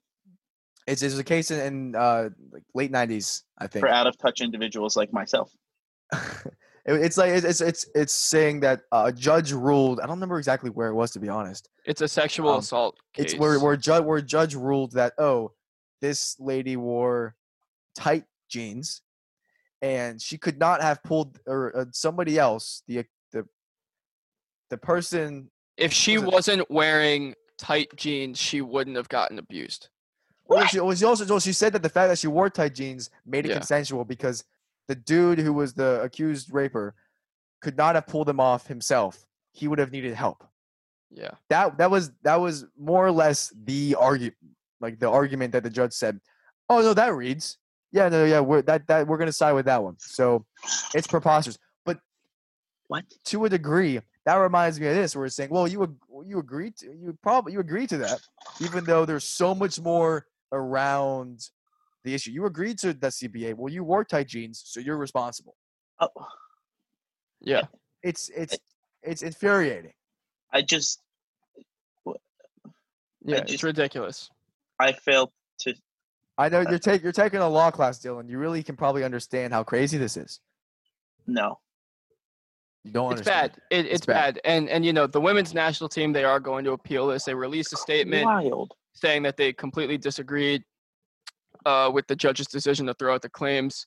It's, it's a case in, in uh, like late 90s, I think. for out of touch individuals like myself? It- it's like it's it's it's, it's saying that uh, a judge ruled. I don't remember exactly where it was to be honest. It's a sexual Um, assault case. It's where where judge where a judge ruled that oh, this lady wore tight jeans, and she could not have pulled or uh, somebody else the the the person. if she it- wasn't wearing tight jeans, she wouldn't have gotten abused. Well, she, well, she also well, she said that the fact that she wore tight jeans made it Yeah. consensual because the dude who was the accused raper could not have pulled them off himself. He would have needed help. Yeah. that that was that was more or less the argument like the argument that the judge said oh no that reads yeah no yeah we're that that we're gonna side with that one so it's preposterous but What? to a degree that reminds me of this where it's saying well you ag- you agreed to you probably you agreed to that even though there's so much more around the issue you agreed to the cba well you wore tight jeans so you're responsible Oh, Yeah. it's it's it's infuriating I just Yeah, just- it's ridiculous. I failed to. I know you're take you're taking a law class, Dylan. You really can probably understand how crazy this is. No, You don't It's understand. bad. It, it's, bad. bad. And and you know the women's national team they are going to appeal this. They released a statement wild. saying that they completely disagreed uh, with the judge's decision to throw out the claims.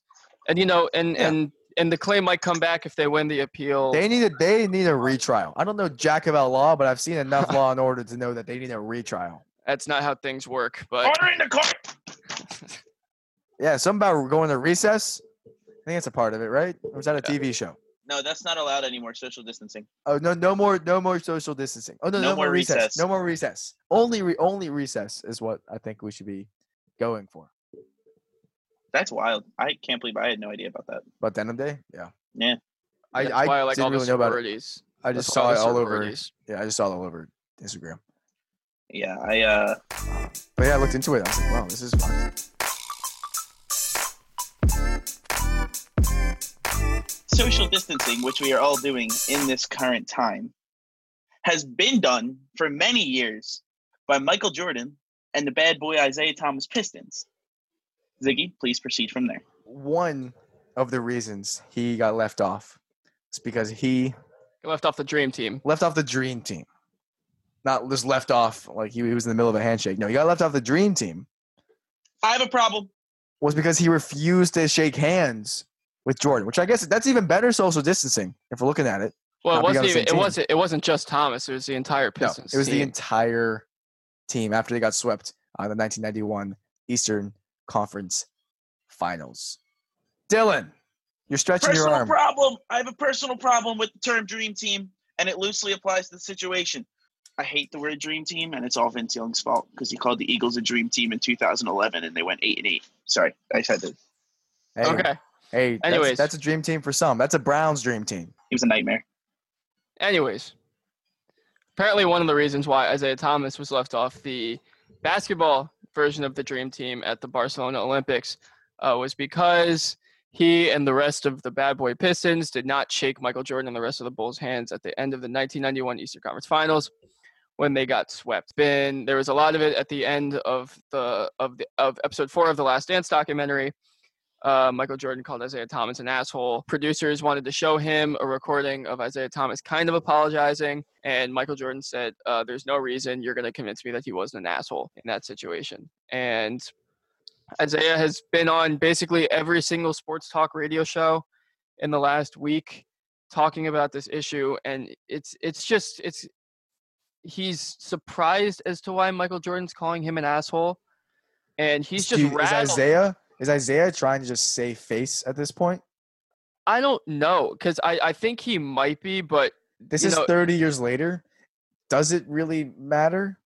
And you know, and Yeah. and and the claim might come back if they win the appeal. They need a they need a retrial. I don't know jack about law, but I've seen enough law and order to know that they need a retrial. That's not how things work. But Order in the court. Yeah, something about going to recess. I think that's a part of it, right? Or was that a TV show? No, that's not allowed anymore. Social distancing. Oh no, no more, no more social distancing. Oh no, no, No more more recess. recess. No more recess. Only, re- only recess is what I think we should be going for. That's wild. I can't believe I had no idea about that. But denim day, yeah. Yeah. I, that's I, why I like all didn't the really know about it. sororities. I just why saw I it all over. sororities. Yeah, I just saw it all over Instagram. Yeah, I uh But yeah, I looked into it. I was like, wow, this is fun. social distancing, which we are all doing in this current time, has been done for many years by Michael Jordan and the bad boy Isiah Thomas Pistons. Ziggy, please proceed from there. One of the reasons he got left off is because he He left off the dream team. left off the dream team. Not just left off like he, he was in the middle of a handshake. No, he got left off the dream team I have a problem. was because he refused to shake hands with Jordan, which I guess that's even better social distancing if we're looking at it. Well, it Not being on wasn't even. It wasn't. It wasn't just Thomas. It was the entire No, Pistons. it was the team. entire team after they got swept on the 1991 Eastern Conference Finals. Dylan, you're stretching your Personal arm. problem. I have a personal problem with the term dream team, and it loosely applies to the situation. I hate the word dream team, and it's all Vince Young's fault because he called the Eagles a dream team in 2011, and they went eight and eight. Sorry, I just had to. Hey, Okay. hey, that's, Anyways. that's a dream team for some. That's a Browns dream team. He was a nightmare. Anyways, apparently one of the reasons why Isiah Thomas was left off the basketball version of the Dream Team at the Barcelona Olympics uh, was because he and the rest of the Bad Boy Pistons did not shake Michael Jordan and the rest of the Bulls' hands at the end of the 1991 Eastern Conference Finals when they got swept. Been there was a lot of it at the end of the of the of episode four of the Last Dance documentary. Uh, Michael Jordan called Isiah Thomas an asshole. Producers wanted to show him a recording of Isiah Thomas kind of apologizing, and Michael Jordan said, uh, "There's no reason you're going to convince me that he wasn't an asshole in that situation." And Isiah has been on basically every single sports talk radio show in the last week talking about this issue, and it's it's just it's he's surprised as to why Michael Jordan's calling him an asshole, and he's just you- is. Isiah is Isiah trying to just save face at this point? I don't know because I, I think he might be, but This is know- 30 years later. Does it really matter?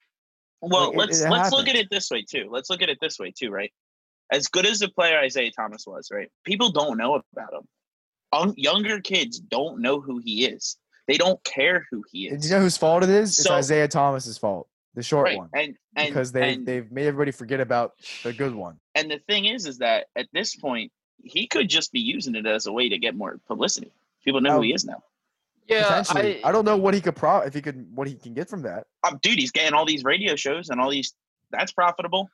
Well, Like, let's it let's look at it this way too. Let's look at it this way too, right? As good as the player Isiah Thomas was, right? People don't know about him. Un- younger kids don't know who he is. They don't care who he is. Do you know whose fault it is? it's Isaiah Thomas's fault, the short right? one, And and because they and, they've made everybody forget about the good one. and the thing is, is that at this point, he could just be using it as a way to get more publicity. People know Um, who he is now. yeah, I, I, don't know what he could pro if he could what he can get from that. Um, dude, he's getting all these radio shows and all these. That's profitable.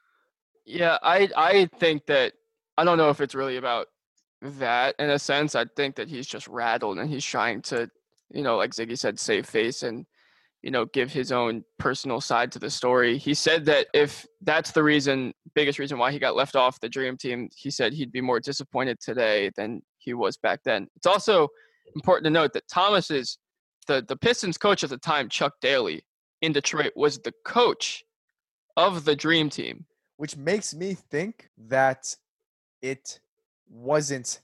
yeah, I I think that I don't know if it's really about that in a sense. I think that he's just rattled and he's trying to, you know, like Ziggy said, save face and you know give his own personal side to the story. He said that if that's the reason, biggest reason why he got left off the dream team, he said he'd be more disappointed today than he was back then. It's also important to note that Thomas is the the Pistons coach at the time, Chuck Daly in Detroit, was the coach of the dream team. which makes me think that it wasn't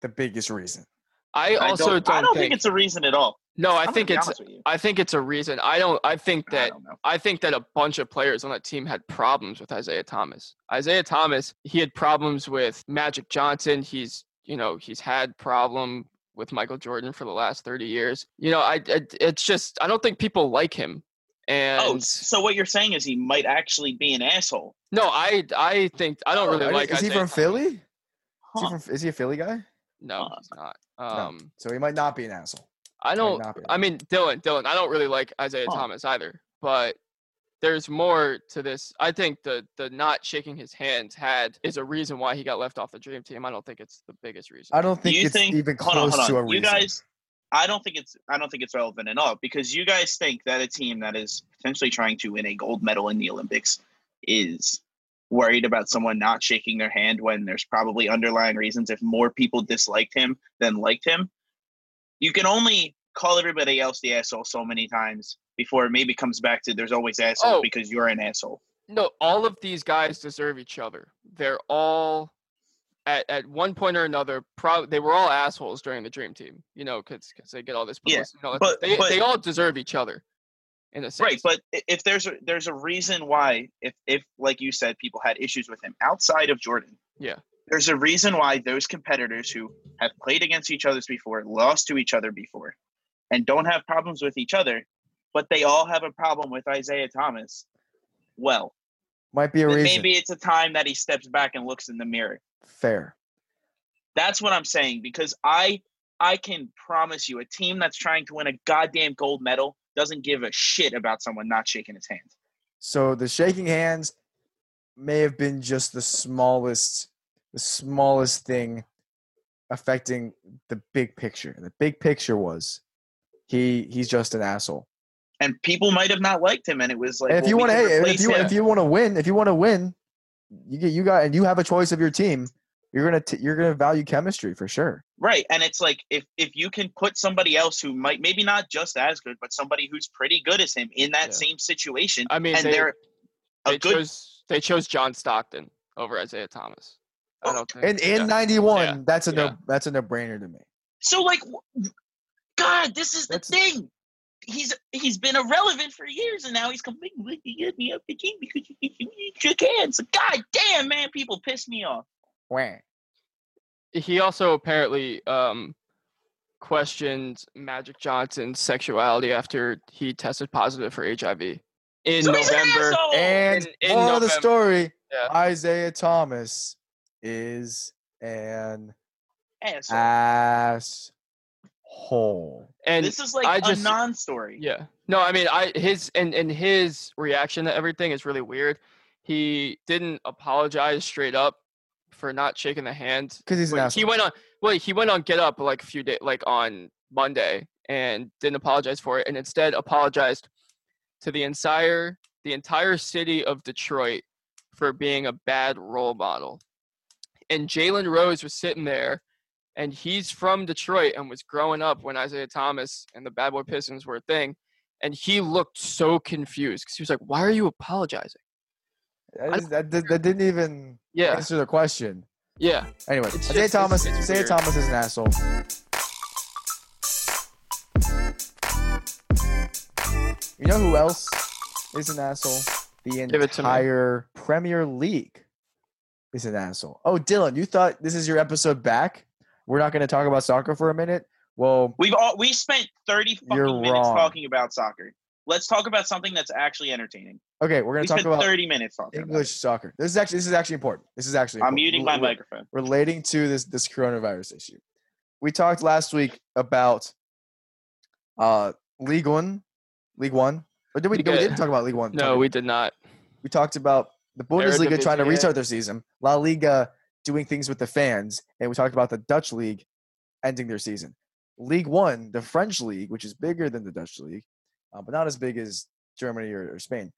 the biggest reason. I I also don't, don't, I don't think, think it's a reason at all. no. I I'm think it's honest with you. I think it's a reason. I don't. I think I that don't know. I think that a bunch of players on that team had problems with Isiah Thomas. Isiah Thomas, he had problems with Magic Johnson. He's, you know, he's had problem with Michael Jordan for the last 30 years. You know, I, I it's just I don't think people like him. Oh, and Oh, so what you're saying is he might actually be an asshole. no, I I think I don't Oh, really Are like is he from Thomas. Philly? Is, he from, is he a Philly guy? No, Uh, he's not. No. Um So he might not be an asshole. I don't. I mean, Dylan, Dylan. I don't really like Isiah Oh. Thomas either, but there's more to this. I think the the not shaking his hands had is a reason why he got left off the dream team. I don't think it's the biggest reason. I don't think you it's think even hold on, close hold to a reason. You guys, I don't think it's I don't think it's relevant at all because you guys think that a team that is potentially trying to win a gold medal in the Olympics is worried about someone not shaking their hand when there's probably underlying reasons if more people disliked him than liked him. You can only call everybody else the asshole so many times before it maybe comes back to there's always assholes Oh. because you're an asshole. No, all of these guys deserve each other. They're all at, at one point or another. Pro- they were all assholes during the dream team. You know, because they get all this. Yeah, publicity and all but- they but- they all deserve each other. In a sense, Right, but if there's a there's a reason why if if like you said people had issues with him outside of Jordan. Yeah. There's a reason why those competitors who have played against each other before, lost to each other before, and don't have problems with each other, but they all have a problem with Isiah Thomas. Well, Might be a reason. maybe it's a time that he steps back and looks in the mirror. Fair. That's what I'm saying because I I can promise you a team that's trying to win a goddamn gold medal doesn't give a shit about someone not shaking his hand. So the shaking hands may have been just the smallest, the smallest thing affecting the big picture. The big picture was he he's just an asshole. and people might have not liked him, and it was like, and if well, you want to, hey, if you him. if you want to win, if you want to win, you get you got and you have a choice of your team. You're gonna t- you're gonna value chemistry for sure. right, and it's like if if you can put somebody else who might maybe not just as good, but somebody who's pretty good as him in that Yeah. same situation, I mean, and they, they're a they good chose they chose John Stockton over Isiah Thomas. I Oh, don't think. In in yeah. '91, Yeah. that's a no that's a no brainer to me. so like, God, this is the That's- thing. He's he's been irrelevant for years, and now he's coming to get me up the team because you, you, you shook hands. God damn, man, people piss me off. Wah. he also apparently um, questioned Magic Johnson's sexuality after he tested positive for HIV in So he's an November. And in- in moral of the story: Yeah. Isiah Thomas is an asshole. asshole. And this is like I a just- non-story. yeah, no, I mean, I his and and his reaction to everything is really weird. He didn't apologize straight up for not shaking the hand. Because he's asshole. he went on well he went on get up like a few days like on monday and didn't apologize for it and instead apologized to the entire the entire city of detroit for being a bad role model and jalen rose was sitting there and he's from detroit and was growing up when isiah thomas and the bad boy pistons were a thing and he looked so confused because he was like why are you apologizing That, is- that, did- that didn't even yeah answer the question. yeah Anyway, It's Isiah just- Thomas. it's Isiah. Thomas is an asshole. You know who else is an asshole? The Give it to me. entire Premier League is an asshole. Oh, Dylan, you thought this is your episode back? We're not going to talk about soccer for a minute. Well, We've all we spent 30 fucking minutes wrong. talking about soccer. Let's talk about something that's actually entertaining. okay, we're going We to talk spent about 30 minutes talking English soccer. This is actually this is actually important. This is actually about it. I'm muting Rel- my rel- microphone. relating to this this coronavirus issue. We talked last week about uh League One, League One. Or did we? We no, we didn't talk about League One. no we did not we talked about the Bundesliga trying to Eredivisie. restart their season, La Liga doing things with the fans, and we talked about the Dutch league ending their season. League One, the French league, which is bigger than the Dutch league, uh, but not as big as Germany or, or Spain,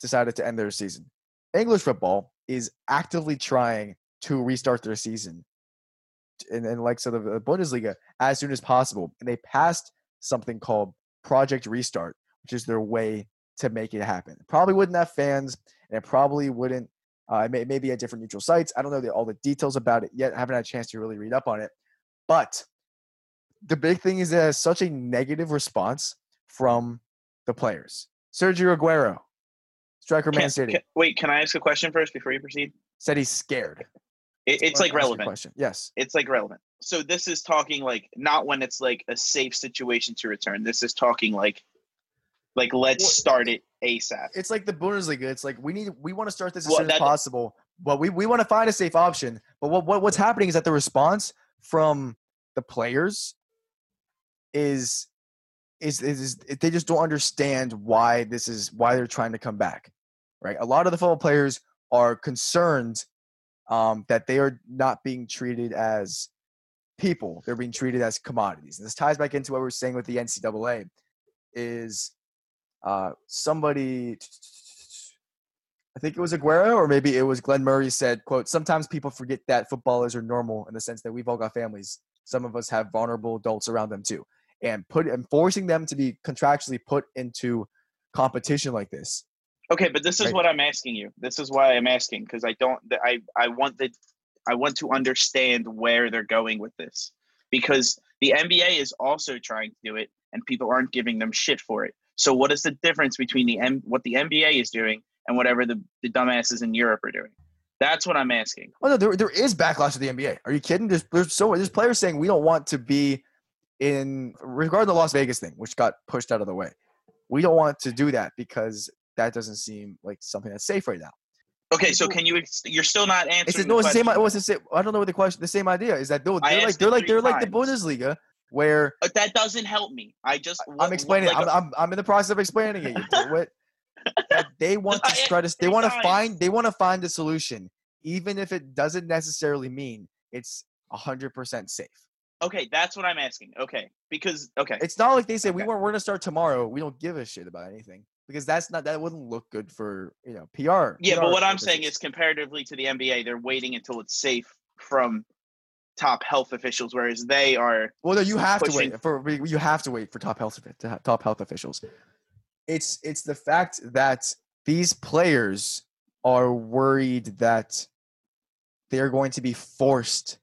decided to end their season. English football is actively trying to restart their season in like of the Bundesliga as soon as possible, and they passed something called Project Restart, which is their way to make it happen. Probably wouldn't have fans, and it probably wouldn't. Uh, it may, maybe at different neutral sites. I don't know the, all the details about it yet. I haven't had a chance to really read up on it. But the big thing is that it has such a negative response from the players. Sergio Aguero, striker Man Can- City, can- wait, can I ask a question first before you proceed? said he's scared. It, it's like ask you a relevant. Question. Yes. It's like relevant. So this is talking like not when it's like a safe situation to return. This is talking like like let's Well, start it ASAP. It's like the Bundesliga. It's like we need we want to start this as Well, soon as possible, but we, we want to find a safe option. But what, what what's happening is that the response from the players is is, is is they just don't understand why this is why they're trying to come back, right? A lot of the football players are concerned um, that they are not being treated as people; they're being treated as commodities. And this ties back into what we were saying with the NCAA. Is uh, somebody I think it was Aguero or maybe it was Glenn Murray said, quote, sometimes people forget that footballers are normal in the sense that we've all got families. Some of us have vulnerable adults around them too. And put and forcing them to be contractually put into competition like this. Okay, but this is Right. what I'm asking you. This is why I'm asking because I don't. I I want the I want to understand where they're going with this because the NBA is also trying to do it and people aren't giving them shit for it. So what is the difference between the M, what the NBA is doing and whatever the, the dumbasses in Europe are doing? That's what I'm asking. Oh no, there, there is backlash to the NBA. Are you kidding? There's there's so there's players saying we don't want to be in regarding the Las Vegas thing, which got pushed out of the way. We don't want to do that because that doesn't seem like something that's safe right now. Okay, so can you? You're still not answering. It's the, the no, it's the same. question. What's the same? I don't know what the question. The same idea is that they're, they're like they're like they're like the. Bundesliga where But that doesn't help me. I just. what- I'm what- explaining. like, I'm, I'm I'm in the process of explaining it. What? They want to try to. They want to find. They want to find a solution, even if it doesn't necessarily mean it's hundred percent safe. Okay, that's what I'm asking. Okay, because okay, It's not like they say we Okay. want we're gonna start tomorrow. We don't give a shit about anything because that's not that wouldn't look good for you know PR. Yeah, PR but what I'm saying is comparatively to the NBA, they're waiting until it's safe from top health officials, whereas they are Well, no, you have to wait for you have to wait for top health to top health officials. It's it's the fact that these players are worried that they are going to be forced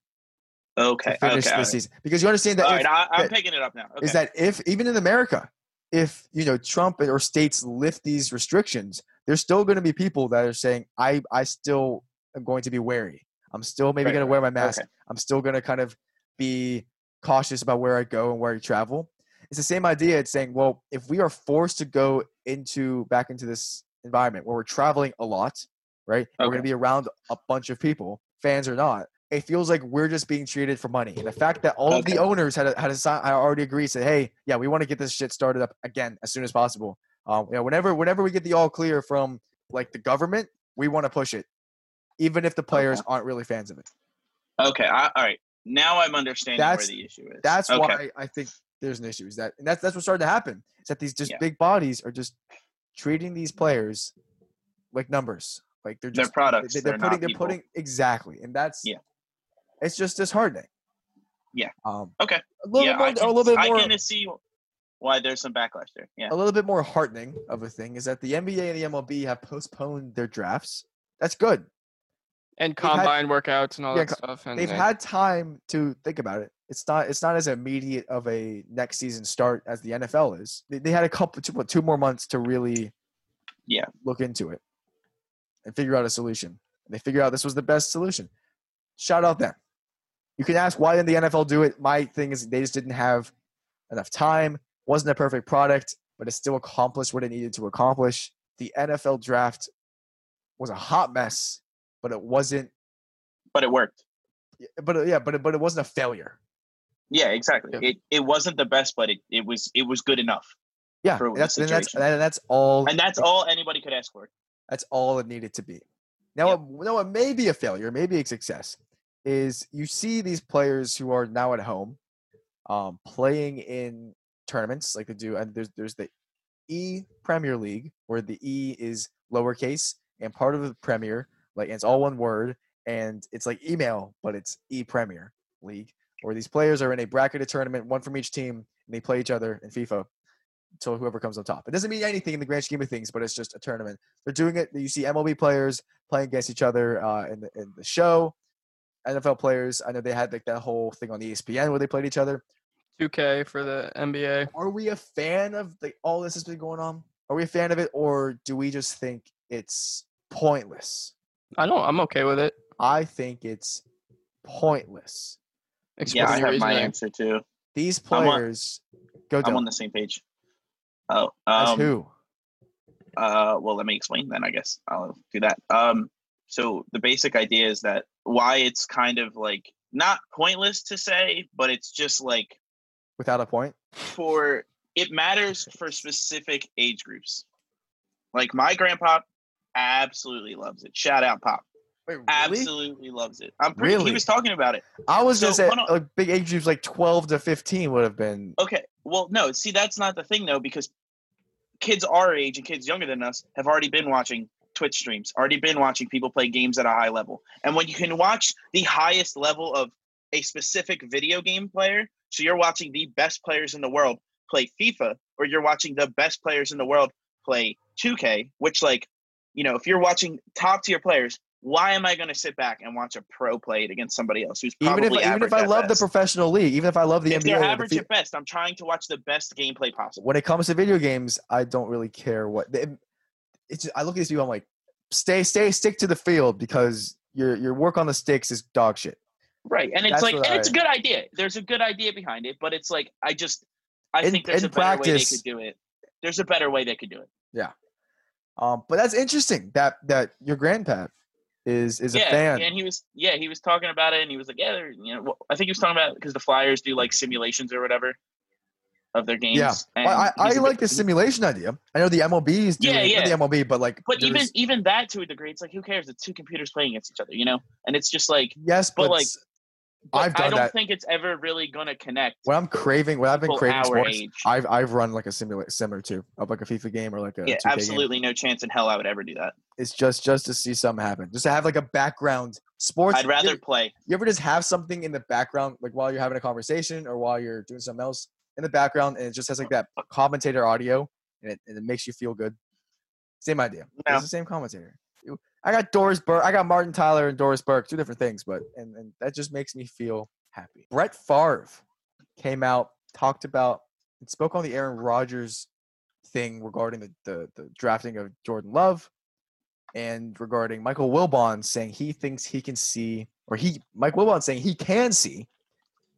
okay. finish okay, the season because you understand that All if, right, I, I'm that- picking it up now. Okay. is that if even in America, if you know Trump or states lift these restrictions, there's still going to be people that are saying, "I I still am going to be wary. I'm still maybe Right, going to wear my mask. okay. I'm still going to kind of be cautious about where I go and where I travel." It's the same idea. It's saying, well, if we are forced to go into back into this environment where we're traveling a lot, right? and We're going to be around a bunch of people, fans or not. It feels like we're just being treated for money, and the fact that all of the owners had a, had a sign, I already agreed, said, "Hey, yeah, we want to get this shit started up again as soon as possible." Um, you know, whenever whenever we get the all clear from like the government, we want to push it, even if the players aren't really fans of it. okay, I, all right. Now I'm understanding That's- where the issue is. That's okay. why I think there's an issue. Is that and that's that's what's starting to happen. Is that these just Yeah. big bodies are just treating these players like numbers, like they're just They're products. they- not putting they're people. putting exactly, and that's Yeah. It's just disheartening. Yeah. Um. Okay. A little yeah, bit more, I can, a little bit I can see why there's some backlash there. Yeah. a little bit more heartening of a thing is that the NBA and the MLB have postponed their drafts. That's good. and They've had- combine workouts and all Yeah, that stuff. And They've and- had time to think about it. It's not. It's not as immediate of a next season start as the NFL is. They, they had a couple, two, what, two more months to really, Yeah. look into it and figure out a solution. And they figure out this was the best solution. Shout out them. You can ask why didn't the NFL do it. My thing is they just didn't have enough time. wasn't a perfect product, but it still accomplished what it needed to accomplish. The NFL draft was a hot mess, but it wasn't. But it worked. But yeah, but it, but it wasn't a failure. Yeah, exactly. Yeah. It it wasn't the best, but it, it was it was good enough. Yeah, that's and that's and that's all. And that's all anybody could ask for. That's all it needed to be. Now, Yeah. it, no, it may be a failure, maybe a success. Is you see these players who are now at home, um, playing in tournaments like they do, and there's there's the E Premier League where the E is lowercase and part of the Premier, like it's all one word, and it's like email, but it's E Premier League, where these players are in a bracketed tournament, one from each team, and they play each other in FIFA until whoever comes on top. It doesn't mean anything in the grand scheme of things, but it's just a tournament. They're doing it. You see MLB players playing against each other uh, in the in the show. NFL players, I know they had like that whole thing on ESPN where they played each other. 2K for the NBA. Are we a fan of the, all this has been going on? Are we a fan of it, or do we just think it's pointless? I don't. I'm okay with it. I think it's pointless. Yeah, I have my reasoning. answer too. These I'm on- players go I'm down on the same page. Oh, as um, who? Uh, well, let me explain then. I guess I'll do that. Um, so the basic idea is that why it's kind of like not pointless to say, but it's just like Without a point. for it matters for specific age groups. Like my grandpa absolutely loves it. Shout out Pop. Wait, really? Absolutely loves it. I'm pretty Really? he was talking about it. I was So, hold on. like big age groups like twelve to fifteen would have been. Okay. Well, no, see that's not the thing though because kids our age and kids younger than us have already been watching Twitch streams, already been watching people play games at a high level. And when you can watch the highest level of a specific video game player, so you're watching the best players in the world play FIFA or you're watching the best players in the world play 2K, which like, you know, if you're watching top tier players, why am I going to sit back and watch a pro play it against somebody else who's Even if even if I love the professional league, even if I love the if NBA, they're or the average at best, I'm trying to watch the best gameplay possible. when it comes to video games, I don't really care what. It, it's just, I look at these people. I'm like, stay, stay, stick to the field because your your work on the sticks is dog shit. Right, and it's That's like, and it's a good idea. There's a good idea behind it, but it's like, I just, I In- think there's a better way they could do it. There's a better way they could do it. Yeah. Um, but that's interesting that that your grandpa is is a fan. and he was, yeah, he was talking about it, and he was like, yeah, you know, well, I think he was talking about because the Flyers do like simulations or whatever of their games. Yeah. and I, I, I like the simulation idea. I know the MLB is doing Yeah, yeah. the MLB, but like, But even even that to a degree, it's like who cares? It's two computers playing against each other, you know. And it's just like, yes, but, but, like, I've I don't that. think it's ever really gonna connect. when I'm craving, what I've been craving sports, age. I've I've run like a simulator similar to of like a FIFA game or like a yeah, 2K game. absolutely no chance in hell I would ever do that. It's just just to see something happen, just to have like a background sports. I'd rather You, play. you ever just have something in the background, like while you're having a conversation or while you're doing something else in the background, and it just has like that commentator audio, and it, and it makes you feel good. Same idea. No. It's the same commentator. I got Doris Burke. I got Martin Tyler and Doris Burke, two different things, but and, and that just makes me feel happy. Brett Favre came out, talked about, and spoke on the Aaron Rodgers thing regarding the, the, the drafting of Jordan Love and regarding Michael Wilbon saying he thinks he can see, or he, Mike Wilbon saying he can see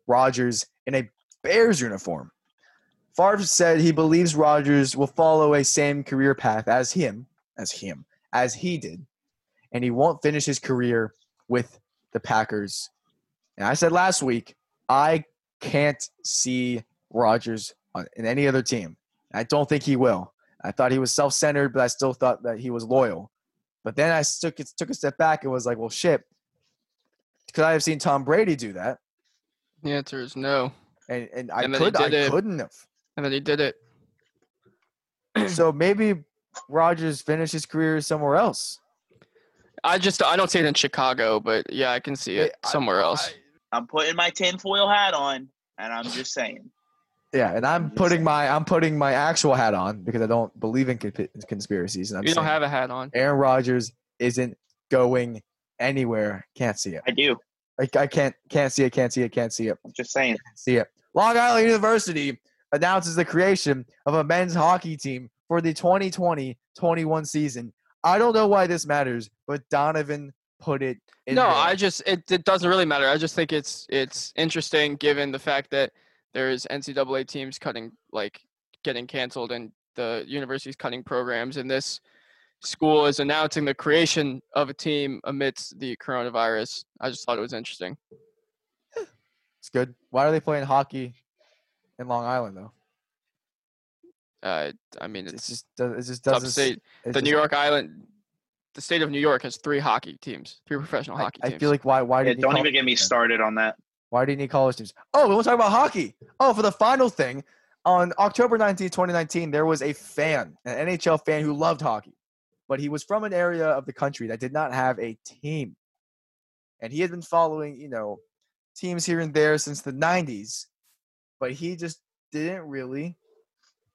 Rodgers in a Bears uniform. Favre said he believes Rodgers will follow a same career path as him, as him, as he did, and he won't finish his career with the Packers. And I said last week, I can't see Rodgers in any other team. I don't think he will. I thought he was self-centered, but I still thought that he was loyal. But then I took took a step back and was like, well, shit. Could I have seen Tom Brady do that? The answer is no. And and I And could I it. couldn't have. And then he did it. So maybe Rodgers finished his career somewhere else. I just I don't see it in Chicago, but yeah, I can see it I- somewhere else. I'm putting my tinfoil hat on, and I'm just saying. Yeah, and I'm Just putting saying. my I'm putting my actual hat on because I don't believe in conspiracies. And I'm you don't have a hat on. Aaron Rodgers isn't going anywhere. Can't see it. I do. I, I can't can't see it. Can't see it. Can't see it. I'm just saying. see it. Long Island University announces the creation of a men's hockey team for the 2020-21 season. I don't know why this matters, but Donovan put it in No, there. I just it, it doesn't really matter. I just think it's it's interesting given the fact that there's NCAA teams cutting like getting canceled and the university's cutting programs and this school is announcing the creation of a team amidst the coronavirus. I just thought it was interesting. It's good. Why are they playing hockey in Long Island though? Uh, I mean, It it's just it just doesn't upstate. it's The New just- York Island, the state of New York has three hockey teams, three professional I, hockey I teams. feel like why why Yeah, did he don't call even get me then? started on that. Why do you need college teams? Oh, we want to talk about hockey. Oh, for the final thing, on October 19, 2019, there was a fan, an NHL fan who loved hockey, but he was from an area of the country that did not have a team. And he had been following, you know, teams here and there since the 90s, but he just didn't really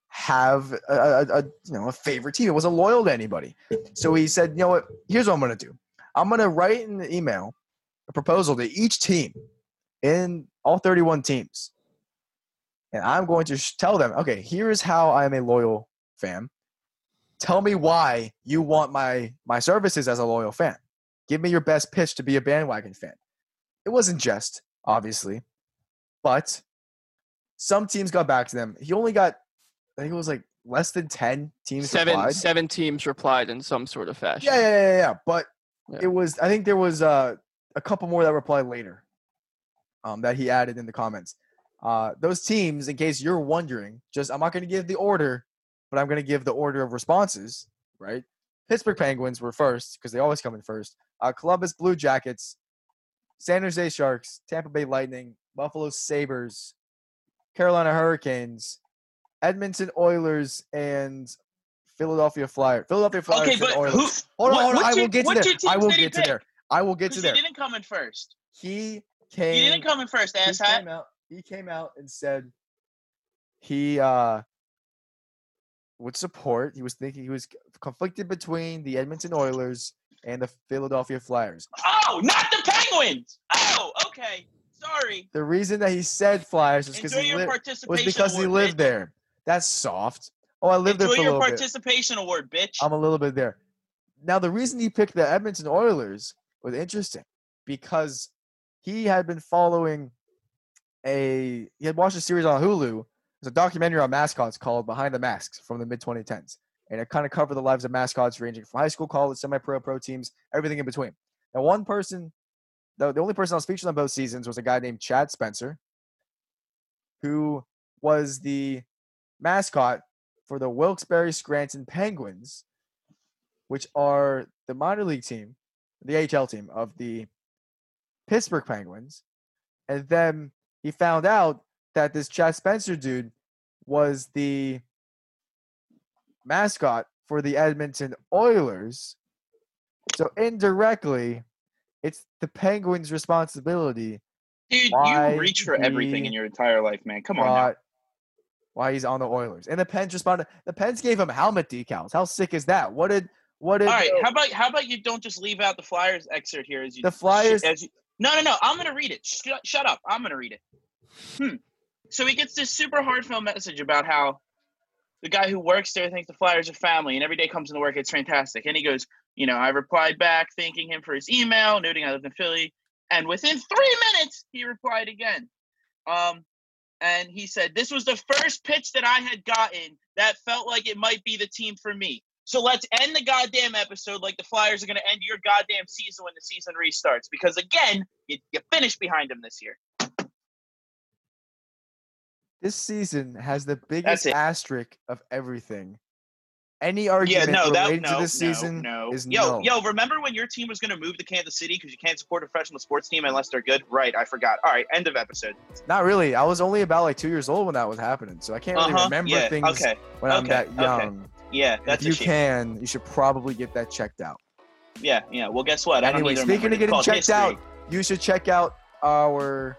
have a, a, a you know a favorite team. It wasn't loyal to anybody. So he said, you know what? Here's what I'm to do. I'm to write the email a proposal to each team in all 31 teams. And I'm going to tell them, okay, here is how I'm a loyal fan. Tell me why you want my my services as a loyal fan. Give me your best pitch to be a bandwagon fan. It wasn't just, obviously, but some teams got back to them. He only got, I think it was like less than 10 teams seven replied. seven teams replied in some sort of fashion. Yeah, yeah, yeah, yeah. But Yeah. it was. I think there was uh, a couple more that replied later. Um, that he added in the comments. Uh, those teams, in case you're wondering, just I'm not going to give the order, but I'm going to give the order of responses. Right? Pittsburgh Penguins were first because they always come in first. Uh, Columbus Blue Jackets, San Jose Sharks, Tampa Bay Lightning, Buffalo Sabres, Carolina Hurricanes, Edmonton Oilers, and Philadelphia Flyers. Philadelphia Flyers. Okay, but and Oilers. who? hold on, what- hold on. I will get to there. I will get to there. I will get to there. he didn't come in first. He came. He didn't come in first, he asshat. came out. He came out and said he uh would support. He was thinking he was conflicted between the Edmonton Oilers and the Philadelphia Flyers. Oh, not the Penguins. Oh, okay. Sorry. The reason that he said Flyers is because he your li- was because he lived bitch. there. That's soft. Oh, I lived there Enjoy for a little bit. Enjoy your participation award, bitch. I'm a little bit there. Now, the reason he picked the Edmonton Oilers was interesting because he had been following a he had watched a series on Hulu. It's a documentary on mascots called Behind the Masks from the mid 2010s, and it kind of covered the lives of mascots ranging from high school, college, semi-pro, pro teams, everything in between. Now, one person, the, the only person that was featured on both seasons was a guy named Chad Spencer, who was the mascot for the Wilkes-Barre Scranton Penguins, which are the minor league team, the AHL team of the Pittsburgh Penguins. And then he found out that this Chad Spencer dude was the mascot for the Edmonton Oilers. So indirectly, it's the Penguins' responsibility Dude, why you reach for everything in your entire life, man. Come on why he's on the Oilers. And the Pens responded. The Pens gave him helmet decals. How sick is that? What did what did All right, how about how about you don't just leave out the Flyers excerpt here as you The Flyers- as you, No, no, no. I'm gonna read it. Shut, shut up. I'm gonna read it. Hmm. So he gets this super heartfelt message about how the guy who works there thinks the Flyers are family, and every day comes into work, it's fantastic. And he goes, you know, I replied back thanking him for his email, noting I lived in Philly, and within three minutes he replied again. Um, and he said, This was the first pitch that I had gotten that felt like it might be the team for me. So let's end the goddamn episode like the Flyers are going to end your goddamn season when the season restarts. Because again, you, you finished behind them this year. This season has the biggest asterisk of everything. Any argument Yeah, no, that related no, to this no, season no. is yo, no. yo, remember when your team was going to move to Kansas City because you can't support a professional sports team unless they're good? Right, I forgot. All right, end of episode. Not really. I was only about like two years old when that was happening, so I can't really Uh-huh, remember yeah, things Okay, when I'm okay, that okay. young. yeah, that's if you can, you should probably get that checked out. Yeah, yeah. Well, guess what? I Anyway, speaking of getting checked history. out, you should check out our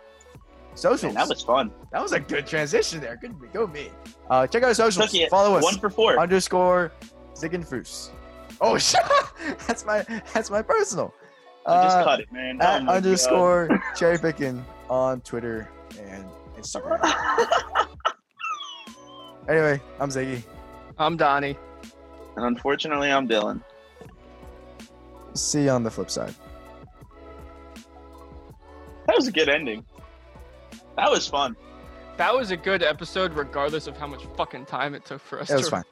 socials. Man, that was fun. That was a good transition there. Good, go me. Uh, check out our socials. Took Follow us. One for four. underscore Ziggenfoos. Oh that's my that's my personal. So just Uh, cut it, man. Oh at my underscore cherry picking on Twitter and Instagram. God. Anyway, I'm Ziggy. I'm Donnie. and unfortunately, I'm Dylan. See you on the flip side. That was a good ending. That was fun. That was a good episode, regardless of how much fucking time it took for us It was to fine.